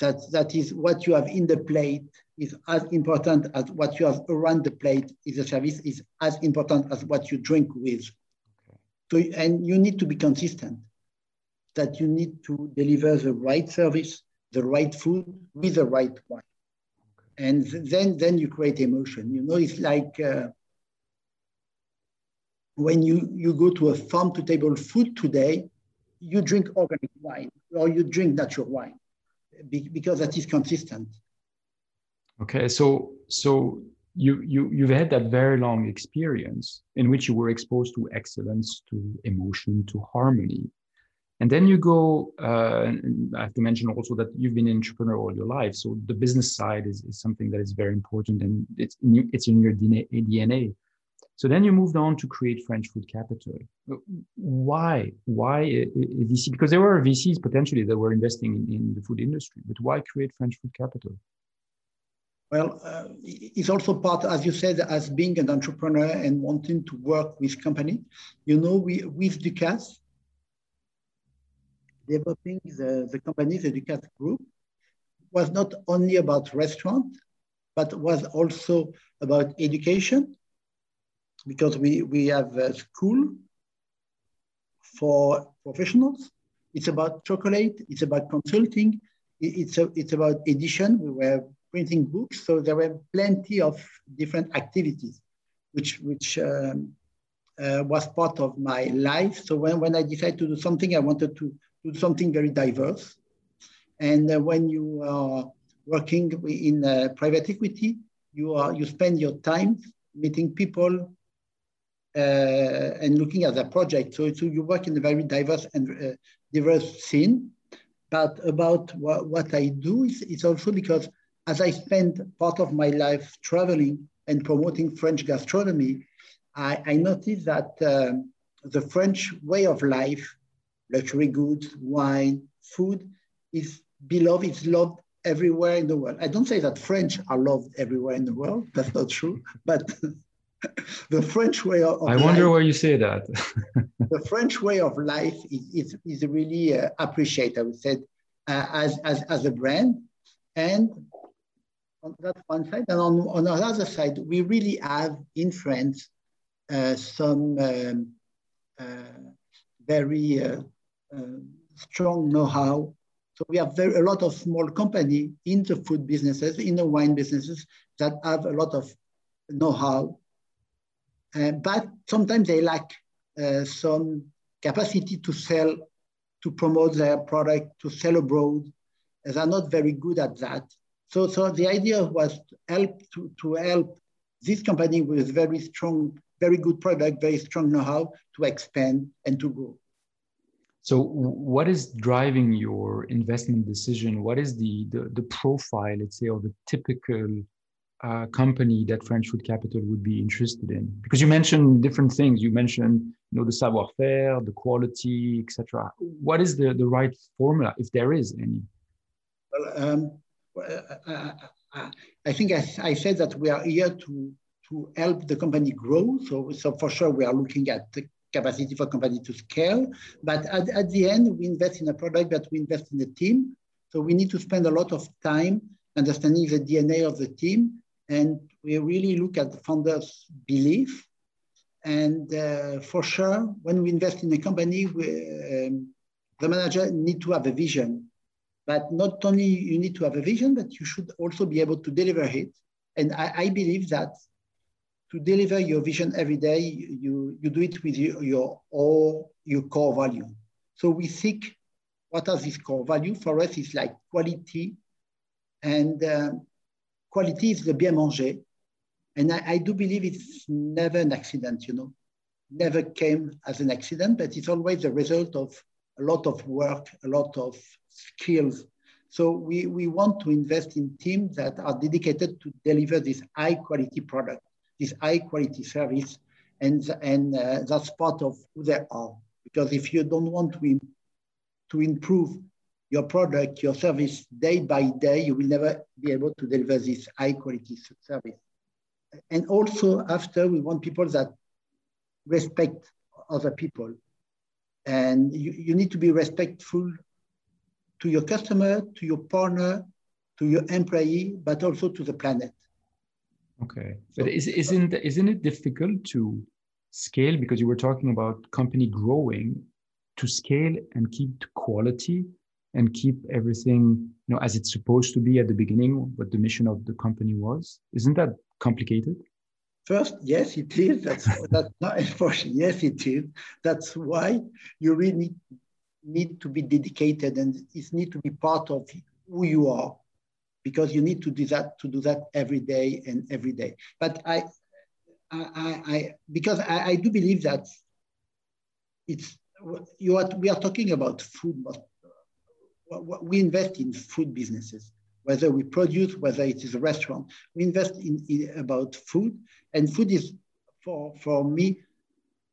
[SPEAKER 3] That that is what you have in the plate is as important as what you have around the plate. Is the service is as important as what you drink with. So and you need to be consistent. That you need to deliver the right service, the right food with the right wine and then then you create emotion. You know, it's like uh, when you you go to a farm to table food today, you drink organic wine or you drink natural wine because that is consistent.
[SPEAKER 1] Okay, so so you you you've had that very long experience in which you were exposed to excellence, to emotion, to harmony, and then you go, uh, I have to mention also that you've been an entrepreneur all your life. So the business side is, is something that is very important and it's in, it's in your DNA. So then you moved on to create French Food Capital. Why? Why VC? Because there were VCs potentially that were investing in, in the food industry, but why create French Food Capital?
[SPEAKER 3] Well, uh, it's also part, as you said, as being an entrepreneur and wanting to work with company. You know, we with Ducasse, developing the, the company, the Ducasse Group, was not only about restaurant, but was also about education, because we, we have a school for professionals. It's about chocolate, it's about consulting, it's, a, it's about edition. We were printing books, so there were plenty of different activities, which, which um, uh, was part of my life. So when, when I decided to do something, I wanted to do something very diverse. And uh, when you are working in uh, private equity, you are you spend your time meeting people uh, and looking at the project. So, so you work in a very diverse and uh, diverse scene. But about wh what I do is, is also because as I spend part of my life traveling and promoting French gastronomy, I, I noticed that um, the French way of life luxury goods, wine, food is beloved, it's loved everywhere in the world. I don't say that French are loved everywhere in the world. That's not true. But the French way of
[SPEAKER 1] I wonder life, why you say that.
[SPEAKER 3] the French way of life is, is, is really uh, appreciated, I would say, uh, as, as, as a brand. And on that one side, and on, on the other side, we really have in France uh, some um, uh, very uh, strong know-how. So we have very, a lot of small company in the food businesses, in the wine businesses that have a lot of know-how, uh, but sometimes they lack uh, some capacity to sell, to promote their product, to sell abroad. They're not very good at that. So, so the idea was to help to, to help this company with very strong, very good product, very strong know-how to expand and to grow.
[SPEAKER 1] So, what is driving your investment decision? What is the the, the profile, let's say, or the typical uh, company that French Food Capital would be interested in? Because you mentioned different things. You mentioned, you know, the savoir-faire, the quality, etc. What is the the right formula, if there is any?
[SPEAKER 3] Well, um, uh, uh, I think I, I said that we are here to to help the company grow. So, so for sure, we are looking at the capacity for company to scale. But at, at the end, we invest in a product but we invest in a team. So we need to spend a lot of time understanding the DNA of the team. And we really look at the founder's belief. And uh, for sure, when we invest in a company, we, um, the manager need to have a vision. But not only you need to have a vision, but you should also be able to deliver it. And I, I believe that to deliver your vision every day, you, you do it with your, your all your core value. So we seek what are these core value? For us, it's like quality, and uh, quality is the bien manger. And I, I, do believe it's never an accident, you know, never came as an accident, but it's always a result of a lot of work, a lot of skills. So we, we want to invest in teams that are dedicated to deliver this high quality product, this high quality service, and, and uh, that's part of who they are. Because if you don't want to, to improve your product, your service day by day, you will never be able to deliver this high quality service. And also after, we want people that respect other people. And you, you need to be respectful to your customer, to your partner, to your employee, but also to the planet.
[SPEAKER 1] Okay, but is, isn't isn't it difficult to scale because you were talking about company growing to scale and keep quality and keep everything you know as it's supposed to be at the beginning what the mission of the company was? Isn't that complicated?
[SPEAKER 3] First yes it is. That's that's not unfortunately yes it is. That's why you really need, need to be dedicated and it need to be part of who you are because you need to do that to do that every day and every day but i i, I because I, I do believe that it's you are, we are talking about food we invest in food businesses, whether we produce, whether it is a restaurant. We invest in, in about food, and food is for for me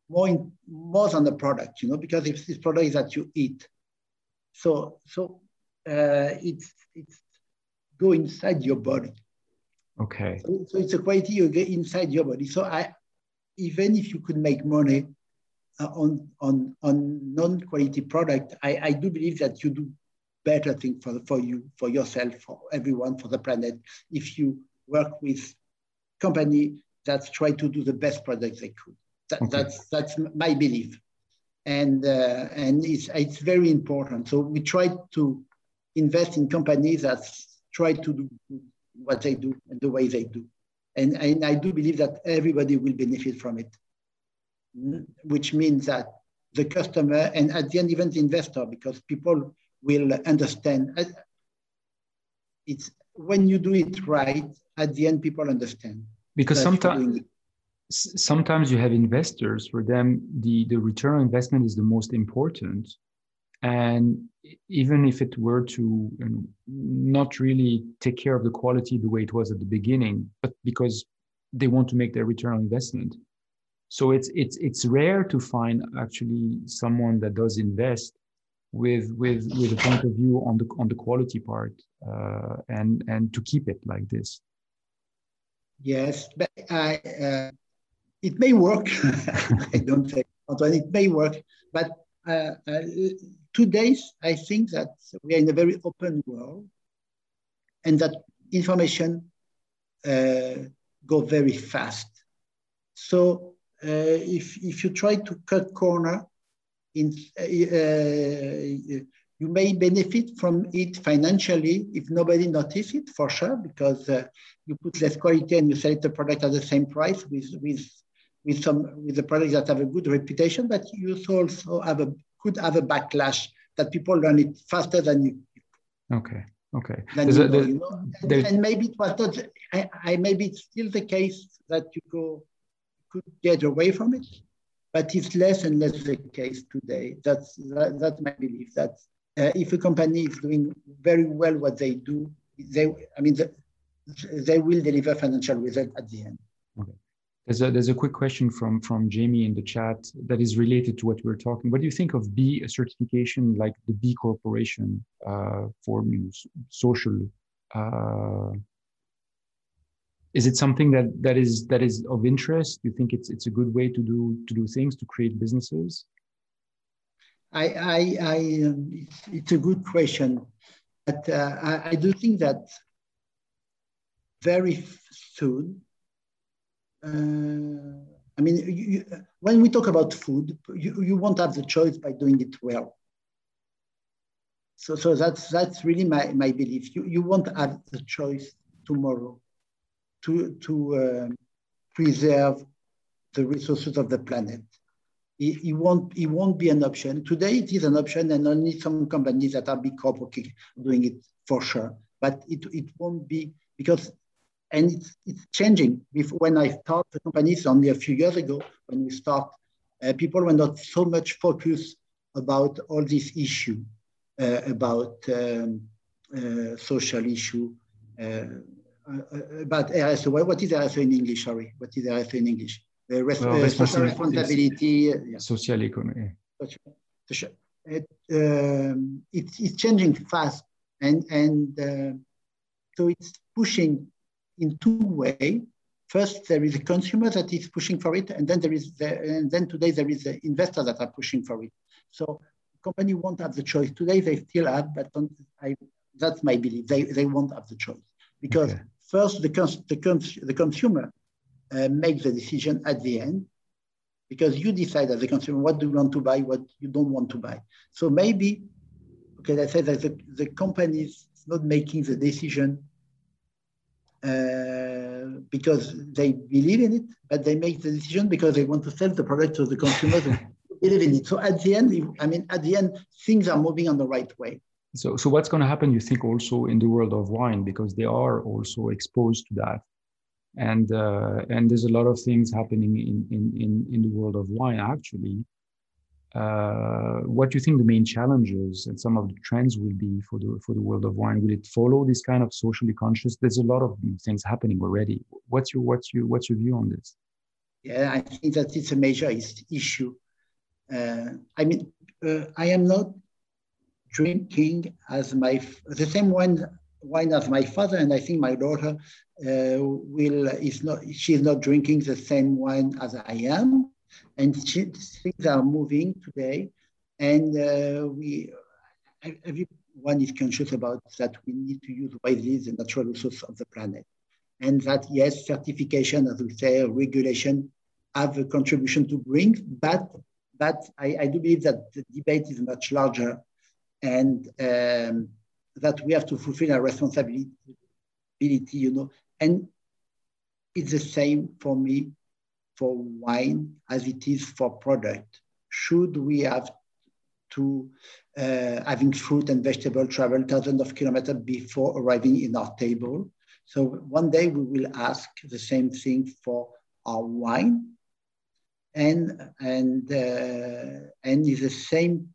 [SPEAKER 3] more in, more than the product, you know, because if this product is that you eat, so so uh, it's it's go inside your body.
[SPEAKER 1] Okay.
[SPEAKER 3] So, so it's a quality you get inside your body. So I, even if you could make money uh, on on on non-quality product, I, I do believe that you do better thing for, for you, for yourself, for everyone, for the planet, if you work with company that try to do the best product they could. That, okay. That's that's my belief, and uh, and it's it's very important. So we try to invest in companies that try to do what they do and the way they do, and and I do believe that everybody will benefit from it, which means that the customer and at the end even the investor, because people will understand. It's when you do it right, at the end, people understand.
[SPEAKER 1] Because sometimes sometimes you have investors for them the the return on investment is the most important and even if it were to not really take care of the quality the way it was at the beginning but because they want to make their return on investment. So it's it's it's rare to find actually someone that does invest with with with a point of view on the on the quality part uh, and and to keep it like this.
[SPEAKER 3] Yes but i uh, it may work. I don't Antoine, it may work but uh, uh, today i think that we are in a very open world and that information uh, go very fast. So uh, if if you try to cut corner in, uh, you may benefit from it financially if nobody notices it for sure, because uh, you put less quality and you sell the product at the same price with, with, with some with the products that have a good reputation, but you also have a could have a backlash that people learn it faster than you.
[SPEAKER 1] Okay. Okay.
[SPEAKER 3] Than you know, you know? And, and, maybe it was not. I, I maybe it's still the case that you go could get away from it but it's less and less the case today. That's that, that's my belief. That uh, if a company is doing very well what they do, they I mean the, they will deliver financial result at the end.
[SPEAKER 1] There's a, there's a quick question from, from Jaime in the chat that is related to what we are talking. What do you think of B certification like the B Corporation uh, for you know, social uh, is it something that that is that is of interest? Do you think it's it's a good way to do to do things to create businesses?
[SPEAKER 3] I I, I um, it's, it's, a good question, but uh, I, I do think that very soon. Uh, I mean, you, when we talk about food, you, you won't have the choice by doing it well. So, so that's that's really my, my belief. You, you won't have the choice tomorrow to, to uh, preserve the resources of the planet. it, it, won't it won't be an option. Today it is an option, and only some companies that are big corp okay, doing it for sure. But it, it won't be because and it's, it's changing. When I started the companies only a few years ago, when we start, uh, people were not so much focused about all these issue uh, about um, uh, social issue, uh, uh, about RSO. What is RSO in English? Sorry, what is RSO in English? Uh, well, social responsibility.
[SPEAKER 1] Yeah. Social economy.
[SPEAKER 3] Social, it, um, it's, it's changing fast, and and so it's pushing in two ways. First, there is a consumer that is pushing for it, and then there is the, and then today there is the investor that are pushing for it. So company won't have the choice. Today they still have, but I, that's my belief. They, they won't have the choice because okay. first the, cons, the, cons, the consumer uh, makes the decision at the end because you decide as a consumer what do you want to buy, what you don't want to buy. So maybe, okay, I said that the, the company is not making the decision uh, because they believe in it, but they make the decision because they want to sell the product to the consumers who believe in it. So at the end, I mean, at the end, things are moving on the right way.
[SPEAKER 1] So, so what's going to happen, you think, also in the world of wine, because they are also exposed to that, and uh, and there's a lot of things happening in in in, in the world of wine actually what do you think the main challenges and some of the trends will be for the for the world of wine? Will it follow this kind of socially conscious? There's a lot of things happening already. What's your what's your what's your view on this?
[SPEAKER 3] Yeah, I think that it's a major issue. Uh, I mean, uh, I am not drinking as my the same wine wine as my father, and I think my daughter uh, will is not she's not drinking the same wine as I am and things are moving today, and uh, we everyone is conscious about that we need to use wisely the natural resources of the planet, and that yes, certification, as we say, regulation, have a contribution to bring, but but I, I do believe that the debate is much larger, and um, that we have to fulfill our responsibility, you know, and it's the same for me for wine as it is for product? Should we have to uh, having fruit and vegetable travel thousands of kilometers before arriving in our table? So one day we will ask the same thing for our wine, and and uh, and is the same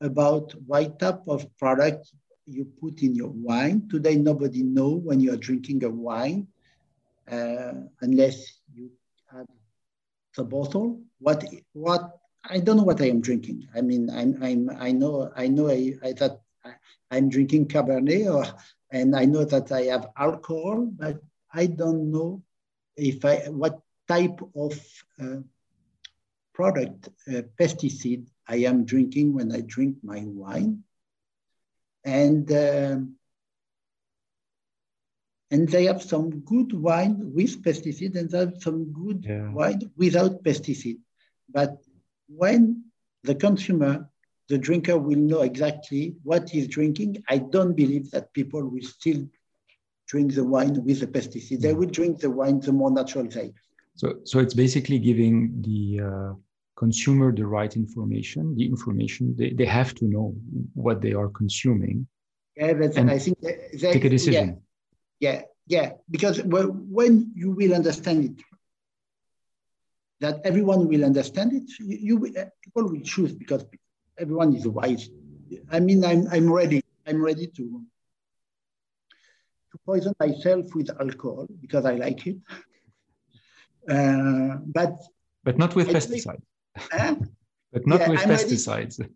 [SPEAKER 3] about what type of product you put in your wine. Today, nobody know when you are drinking a wine uh, unless you add the bottle. What what I don't know what I am drinking. I mean, I'm, I'm I know I know I, I that I'm drinking Cabernet, or and I know that I have alcohol, but I don't know if I what type of uh, product uh, pesticide I am drinking when I drink my wine, and. Um, and they have some good wine with pesticide and they have some good yeah. wine without pesticide. But when the consumer, the drinker will know exactly what he's drinking, I don't believe that people will still drink the wine with the pesticide. They will drink the wine the more natural way.
[SPEAKER 1] So, so it's basically giving the uh, consumer the right information, the information they, they have to know what they are consuming.
[SPEAKER 3] Yeah, but and I think they,
[SPEAKER 1] take a decision.
[SPEAKER 3] Yeah yeah, yeah, because when you will understand it, that everyone will understand it, you, you people will choose because everyone is wise. I mean, I'm, I'm ready. I'm ready to to poison myself with alcohol because I like it. Uh, but
[SPEAKER 1] but not with pesticides. Uh, but not yeah, with I'm pesticides.
[SPEAKER 3] Ready.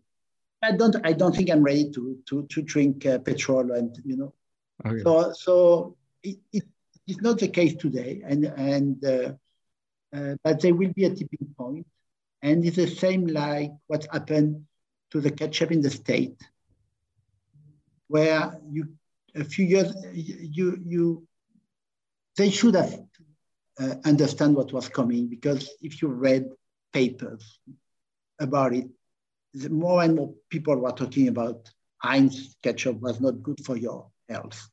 [SPEAKER 3] I don't. I don't think I'm ready to to to drink uh, petrol and you know Okay. So, so it, it is not the case today, and and uh, uh, but there will be a tipping point, and it's the same like what happened to the ketchup in the state, where you a few years you you they should have uh, understand what was coming because if you read papers about it, more and more people were talking about Heinz ketchup was not good for your health.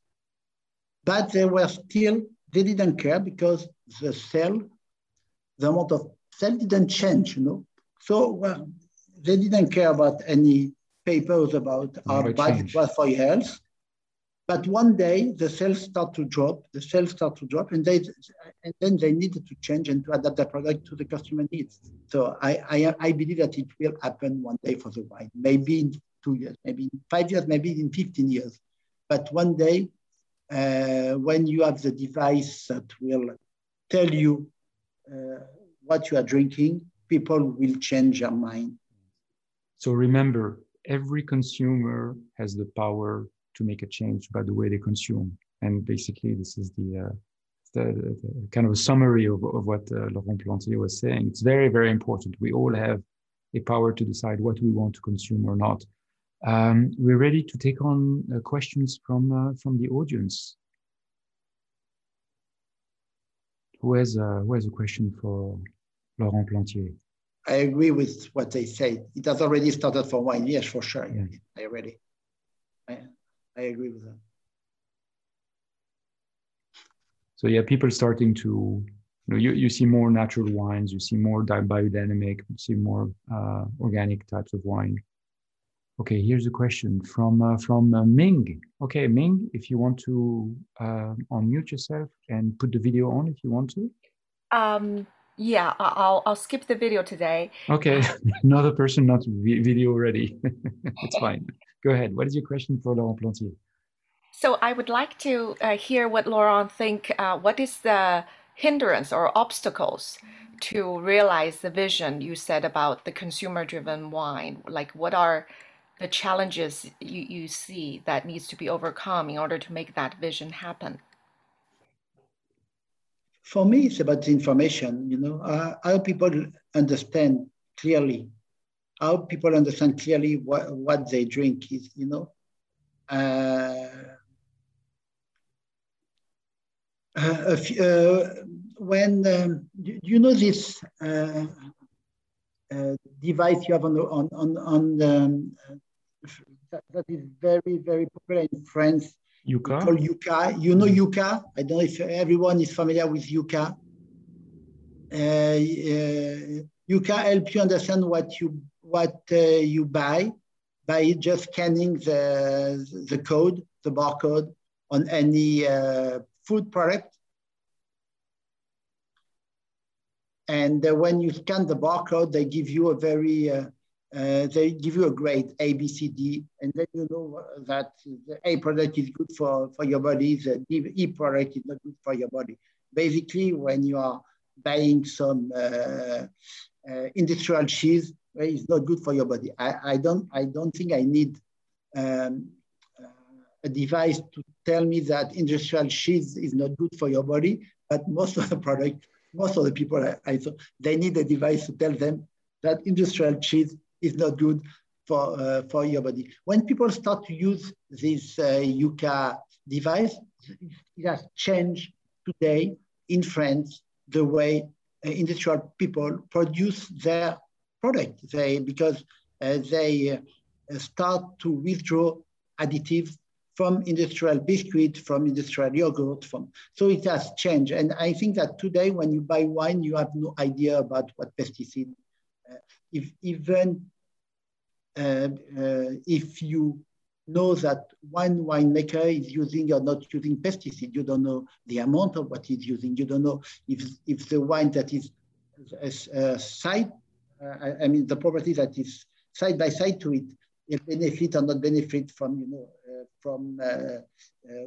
[SPEAKER 3] But they were still, they didn't care because the cell, the amount of cell didn't change, you know. So well, they didn't care about any papers about our bad for your health. But one day the cells start to drop, the cells start to drop, and they and then they needed to change and to adapt the product to the customer needs. So I, I, I believe that it will happen one day for the wine, maybe in two years, maybe in five years, maybe in 15 years. But one day, uh, when you have the device that will tell you uh, what you are drinking, people will change their mind.
[SPEAKER 1] So remember, every consumer has the power to make a change by the way they consume. And basically, this is the, uh, the, the, kind of a summary of, of what uh, Laurent Plantier was saying. It's very, very important. We all have a power to decide what we want to consume or not. Um, we're ready to take on uh, questions from uh, from the audience. Who has uh, who has a question for Laurent Plantier?
[SPEAKER 3] I agree with what they say. It has already started for wine. Yes, for sure. Yeah. I already. I, I agree with that.
[SPEAKER 1] So yeah, people starting to, you know, you, you see more natural wines, you see more biodynamic, you see more uh, organic types of wine. Okay, here's a question from uh, from uh, Ming. Okay, Ming, if you want to uh, unmute yourself and put the video on, if you want to.
[SPEAKER 9] Um, yeah, I'll I'll skip the video today.
[SPEAKER 1] Okay, another person not video ready. it's fine. Go ahead. What is your question for Laurent Plantier?
[SPEAKER 9] So I would like to uh, hear what Laurent think. Uh, what is the hindrance or obstacles to realize the vision you said about the consumer-driven wine? Like, what are the challenges you, you see that needs to be overcome in order to make that vision happen?
[SPEAKER 3] For me, it's about the information. You know, uh, how people understand clearly how people understand clearly what, what they drink is, you know. Uh, uh, uh, when um, do you know this uh, uh, device you have on on on, on um, that, that is very very popular in France.
[SPEAKER 1] Yuka.
[SPEAKER 3] Called Yuka. You know Yuka. I don't know if everyone is familiar with Yuka. Uh, Yuka help you understand what you what uh, you buy by just scanning the, the code, the barcode on any uh, food product. And uh, when you scan the barcode, they give you a very, uh, uh, they give you a grade, A, B, C, D, and then you know that the A product is good for, for your body, the E product is not good for your body. Basically, when you are buying some uh, industrial cheese, it's not good for your body. I, I don't I don't think I need um, uh, a device to tell me that industrial cheese is not good for your body. But most of the product, most of the people I, I they need a device to tell them that industrial cheese is not good for uh, for your body. When people start to use this uh, Yuka device, it has changed today in France the way uh, industrial people produce their product. They because uh, they uh, start to withdraw additives from industrial biscuit, from industrial yogurt, from so it has changed. And I think that today, when you buy wine, you have no idea about what pesticide. Uh, if even uh, uh, if you know that one winemaker is using or not using pesticide, you don't know the amount of what he's using. You don't know if if the wine that is a, a side uh, I, I, mean, the property that is side by side to it, it benefit or not benefit from, you know, uh, from uh,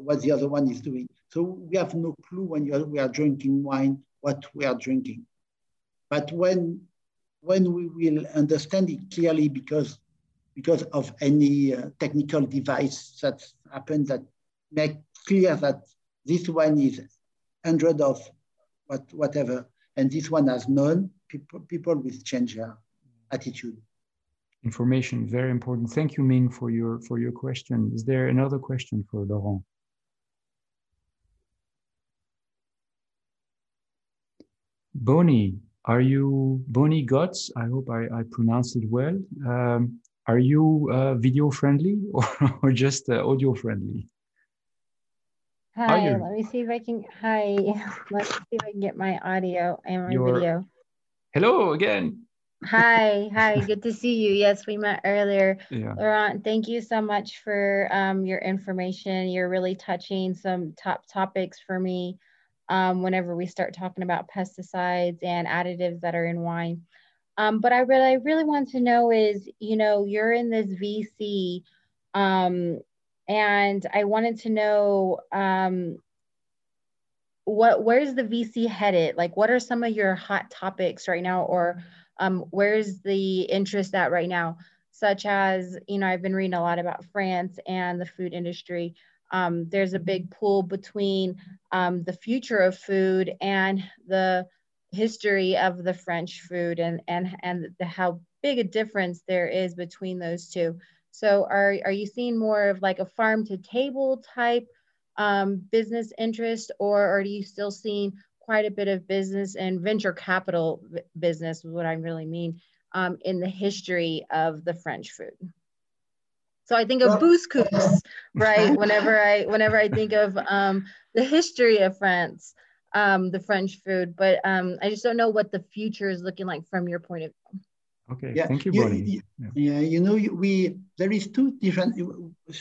[SPEAKER 3] what the other one is doing. So we have no clue when are, we are drinking wine, what we are drinking. But when, when we will understand it clearly because, because of any uh, technical device that happens that make clear that this one is 100 of what, whatever, and this one has none, people, people will change their attitude.
[SPEAKER 1] Information, very important. Thank you, Ming, for your, for your question. Is there another question for Laurent? Boni, are you Boni Guts? I hope I, I pronounced it well. Um, are you uh, video friendly or, or just uh, audio friendly?
[SPEAKER 10] Hi, let me see if I can. Hi, let's see if I can get my audio and my
[SPEAKER 1] Your,
[SPEAKER 10] video.
[SPEAKER 1] Hello again.
[SPEAKER 10] Hi, hi, good to see you. Yes, we met earlier.
[SPEAKER 1] Yeah.
[SPEAKER 10] Laurent, thank you so much for um, your information. You're really touching some top topics for me um, whenever we start talking about pesticides and additives that are in wine. Um, but I really, I really want to know is, you know, you're in this VC, um, and I wanted to know um, what where's the VC headed? Like, what are some of your hot topics right now, or um, where's the interest at right now? Such as, you know, I've been reading a lot about France and the food industry. Um, there's a big pull between um, the future of food and the history of the French food and and and the, how big a difference there is between those two. So are are you seeing more of like a farm to table type um, business interest, or are you still seeing quite a bit of business and venture capital business, is what I really mean, um, in the history of the French food? So I think of well, right? whenever I whenever I think of um, the history of France, um, the French food, but um, I just don't know what the future is looking like from your point of view.
[SPEAKER 1] Okay, yeah. thank you, Bonnie.
[SPEAKER 3] Yeah. yeah, you know, we there is two different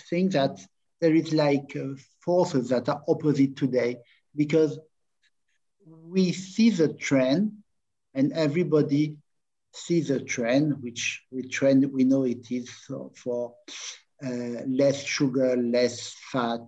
[SPEAKER 3] things that there is like uh, forces that are opposite today because we see the trend and everybody sees the trend, which we trend we know it is for, uh, less sugar, less fat,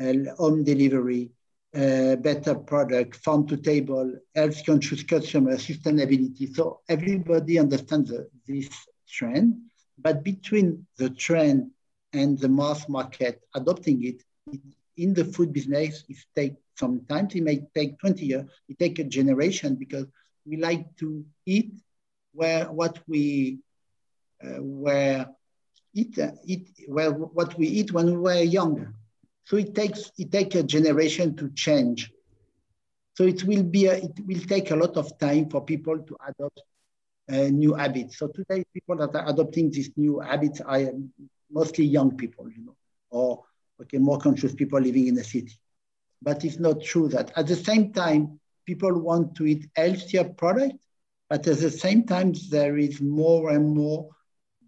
[SPEAKER 3] uh, home delivery, uh, better product, farm to table, health conscious customer, sustainability. So everybody understands the, this trend, but between the trend and the mass market adopting it, it in the food business, it takes some time. It may take 20 years. It take a generation because we like to eat where what we uh, where eat, uh, eat well what we eat when we were younger. So it takes it take a generation to change. So it will be a, it will take a lot of time for people to adopt uh, new habits. So today, people that are adopting these new habits are mostly young people, you know, or okay, more conscious people living in the city. But it's not true that at the same time, people want to eat healthier product, but at the same time, there is more and more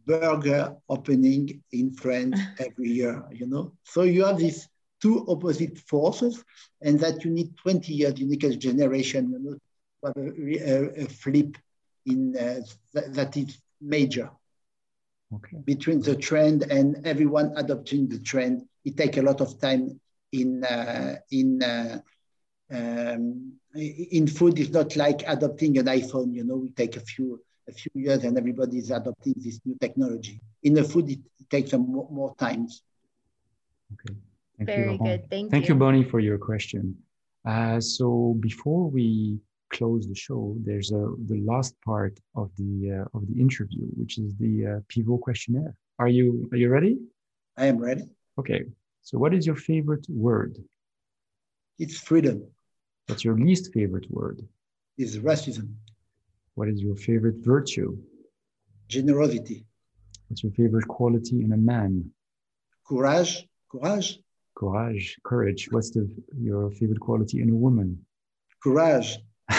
[SPEAKER 3] burger opening in France every year, you know? So you have these two opposite forces and that you need 20 years, you need a generation, you know, to have a, a, a flip in uh, th that is major
[SPEAKER 1] okay.
[SPEAKER 3] between the trend and everyone adopting the trend. It takes a lot of time in uh, in uh, um, in food. It's not like adopting an iPhone. You know, we take a few a few years and everybody is adopting this new technology. In the food, it, it takes more, more times.
[SPEAKER 1] Okay.
[SPEAKER 10] Thank Very you, good. Thank,
[SPEAKER 1] Thank you. you, Bonnie, for your question. Uh, so before we close the show, there's a, the last part of the uh, of the interview, which is the uh, Pivot questionnaire. Are you are you ready?
[SPEAKER 3] I am ready.
[SPEAKER 1] Okay. So, what is your favorite word?
[SPEAKER 3] It's freedom.
[SPEAKER 1] What's your least favorite word?
[SPEAKER 3] Is racism.
[SPEAKER 1] What is your favorite virtue?
[SPEAKER 3] Generosity.
[SPEAKER 1] What's your favorite quality in a man?
[SPEAKER 3] Courage. Courage.
[SPEAKER 1] Courage. Courage. What's the, your favorite quality in a woman?
[SPEAKER 3] Courage.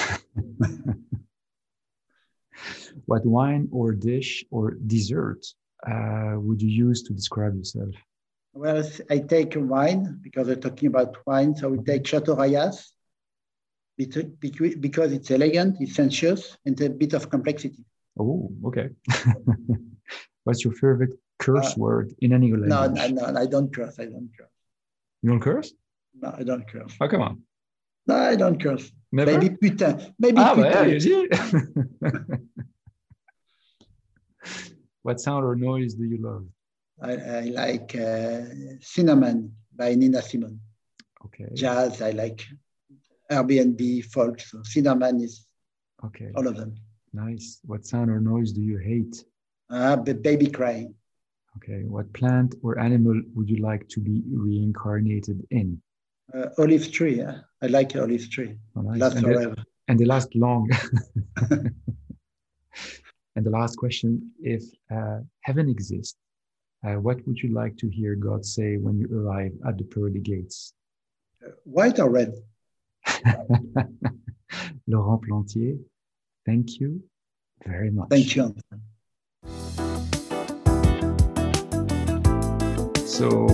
[SPEAKER 1] what wine or dish or dessert uh, would you use to describe yourself?
[SPEAKER 3] Well, I take wine because we're talking about wine. So we take Chateau Rayas because it's elegant, it's sensuous, and a bit of complexity.
[SPEAKER 1] Oh, okay. What's your favorite curse uh, word in any language?
[SPEAKER 3] No, no, no, I don't curse. I don't curse.
[SPEAKER 1] You don't curse?
[SPEAKER 3] No, I don't curse.
[SPEAKER 1] Oh, come on.
[SPEAKER 3] No, I don't curse.
[SPEAKER 1] Never?
[SPEAKER 3] Maybe putain. Maybe
[SPEAKER 1] ah,
[SPEAKER 3] putain.
[SPEAKER 1] Bah, yeah, what sound or noise do you love?
[SPEAKER 3] I, I like uh, Sinnerman by Nina Simone.
[SPEAKER 1] Okay.
[SPEAKER 3] Jazz, I like R&B, folk. So Sinnerman is
[SPEAKER 1] okay.
[SPEAKER 3] all of them.
[SPEAKER 1] Nice. What sound or noise do you hate?
[SPEAKER 3] Uh, the baby crying.
[SPEAKER 1] Okay. What plant or animal would you like to be reincarnated in?
[SPEAKER 3] Uh, olive tree. Yeah? I like olive tree.
[SPEAKER 1] Oh, nice.
[SPEAKER 3] Last
[SPEAKER 1] and
[SPEAKER 3] forever.
[SPEAKER 1] They, and they last long. and the last question: If uh, heaven exists, uh, what would you like to hear God say when you arrive at the pearly gates?
[SPEAKER 3] Uh, white or red?
[SPEAKER 1] Laurent Plantier, thank you very much.
[SPEAKER 3] Thank you.
[SPEAKER 1] So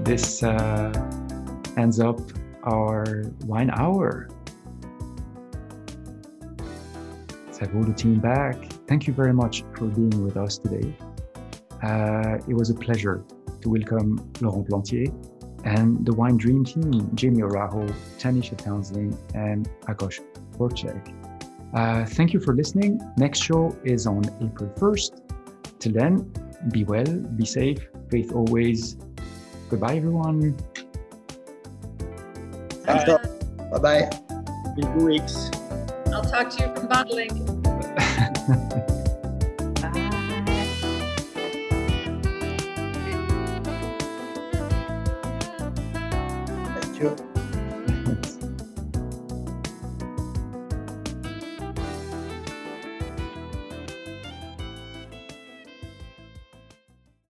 [SPEAKER 1] this uh, ends up our wine hour. Le team back. Thank you very much for being with us today. Uh, it was a pleasure to welcome Laurent Plantier and the Wine Dream team, Jaime Araujo, Tanisha Townsend, and Akos Forczek. Uh, thank you for listening. Next show is on April 1st. Till then, be well, be safe, faith always. Goodbye, everyone.
[SPEAKER 3] Bye bye.
[SPEAKER 5] In two weeks.
[SPEAKER 2] I'll talk to you from bottling.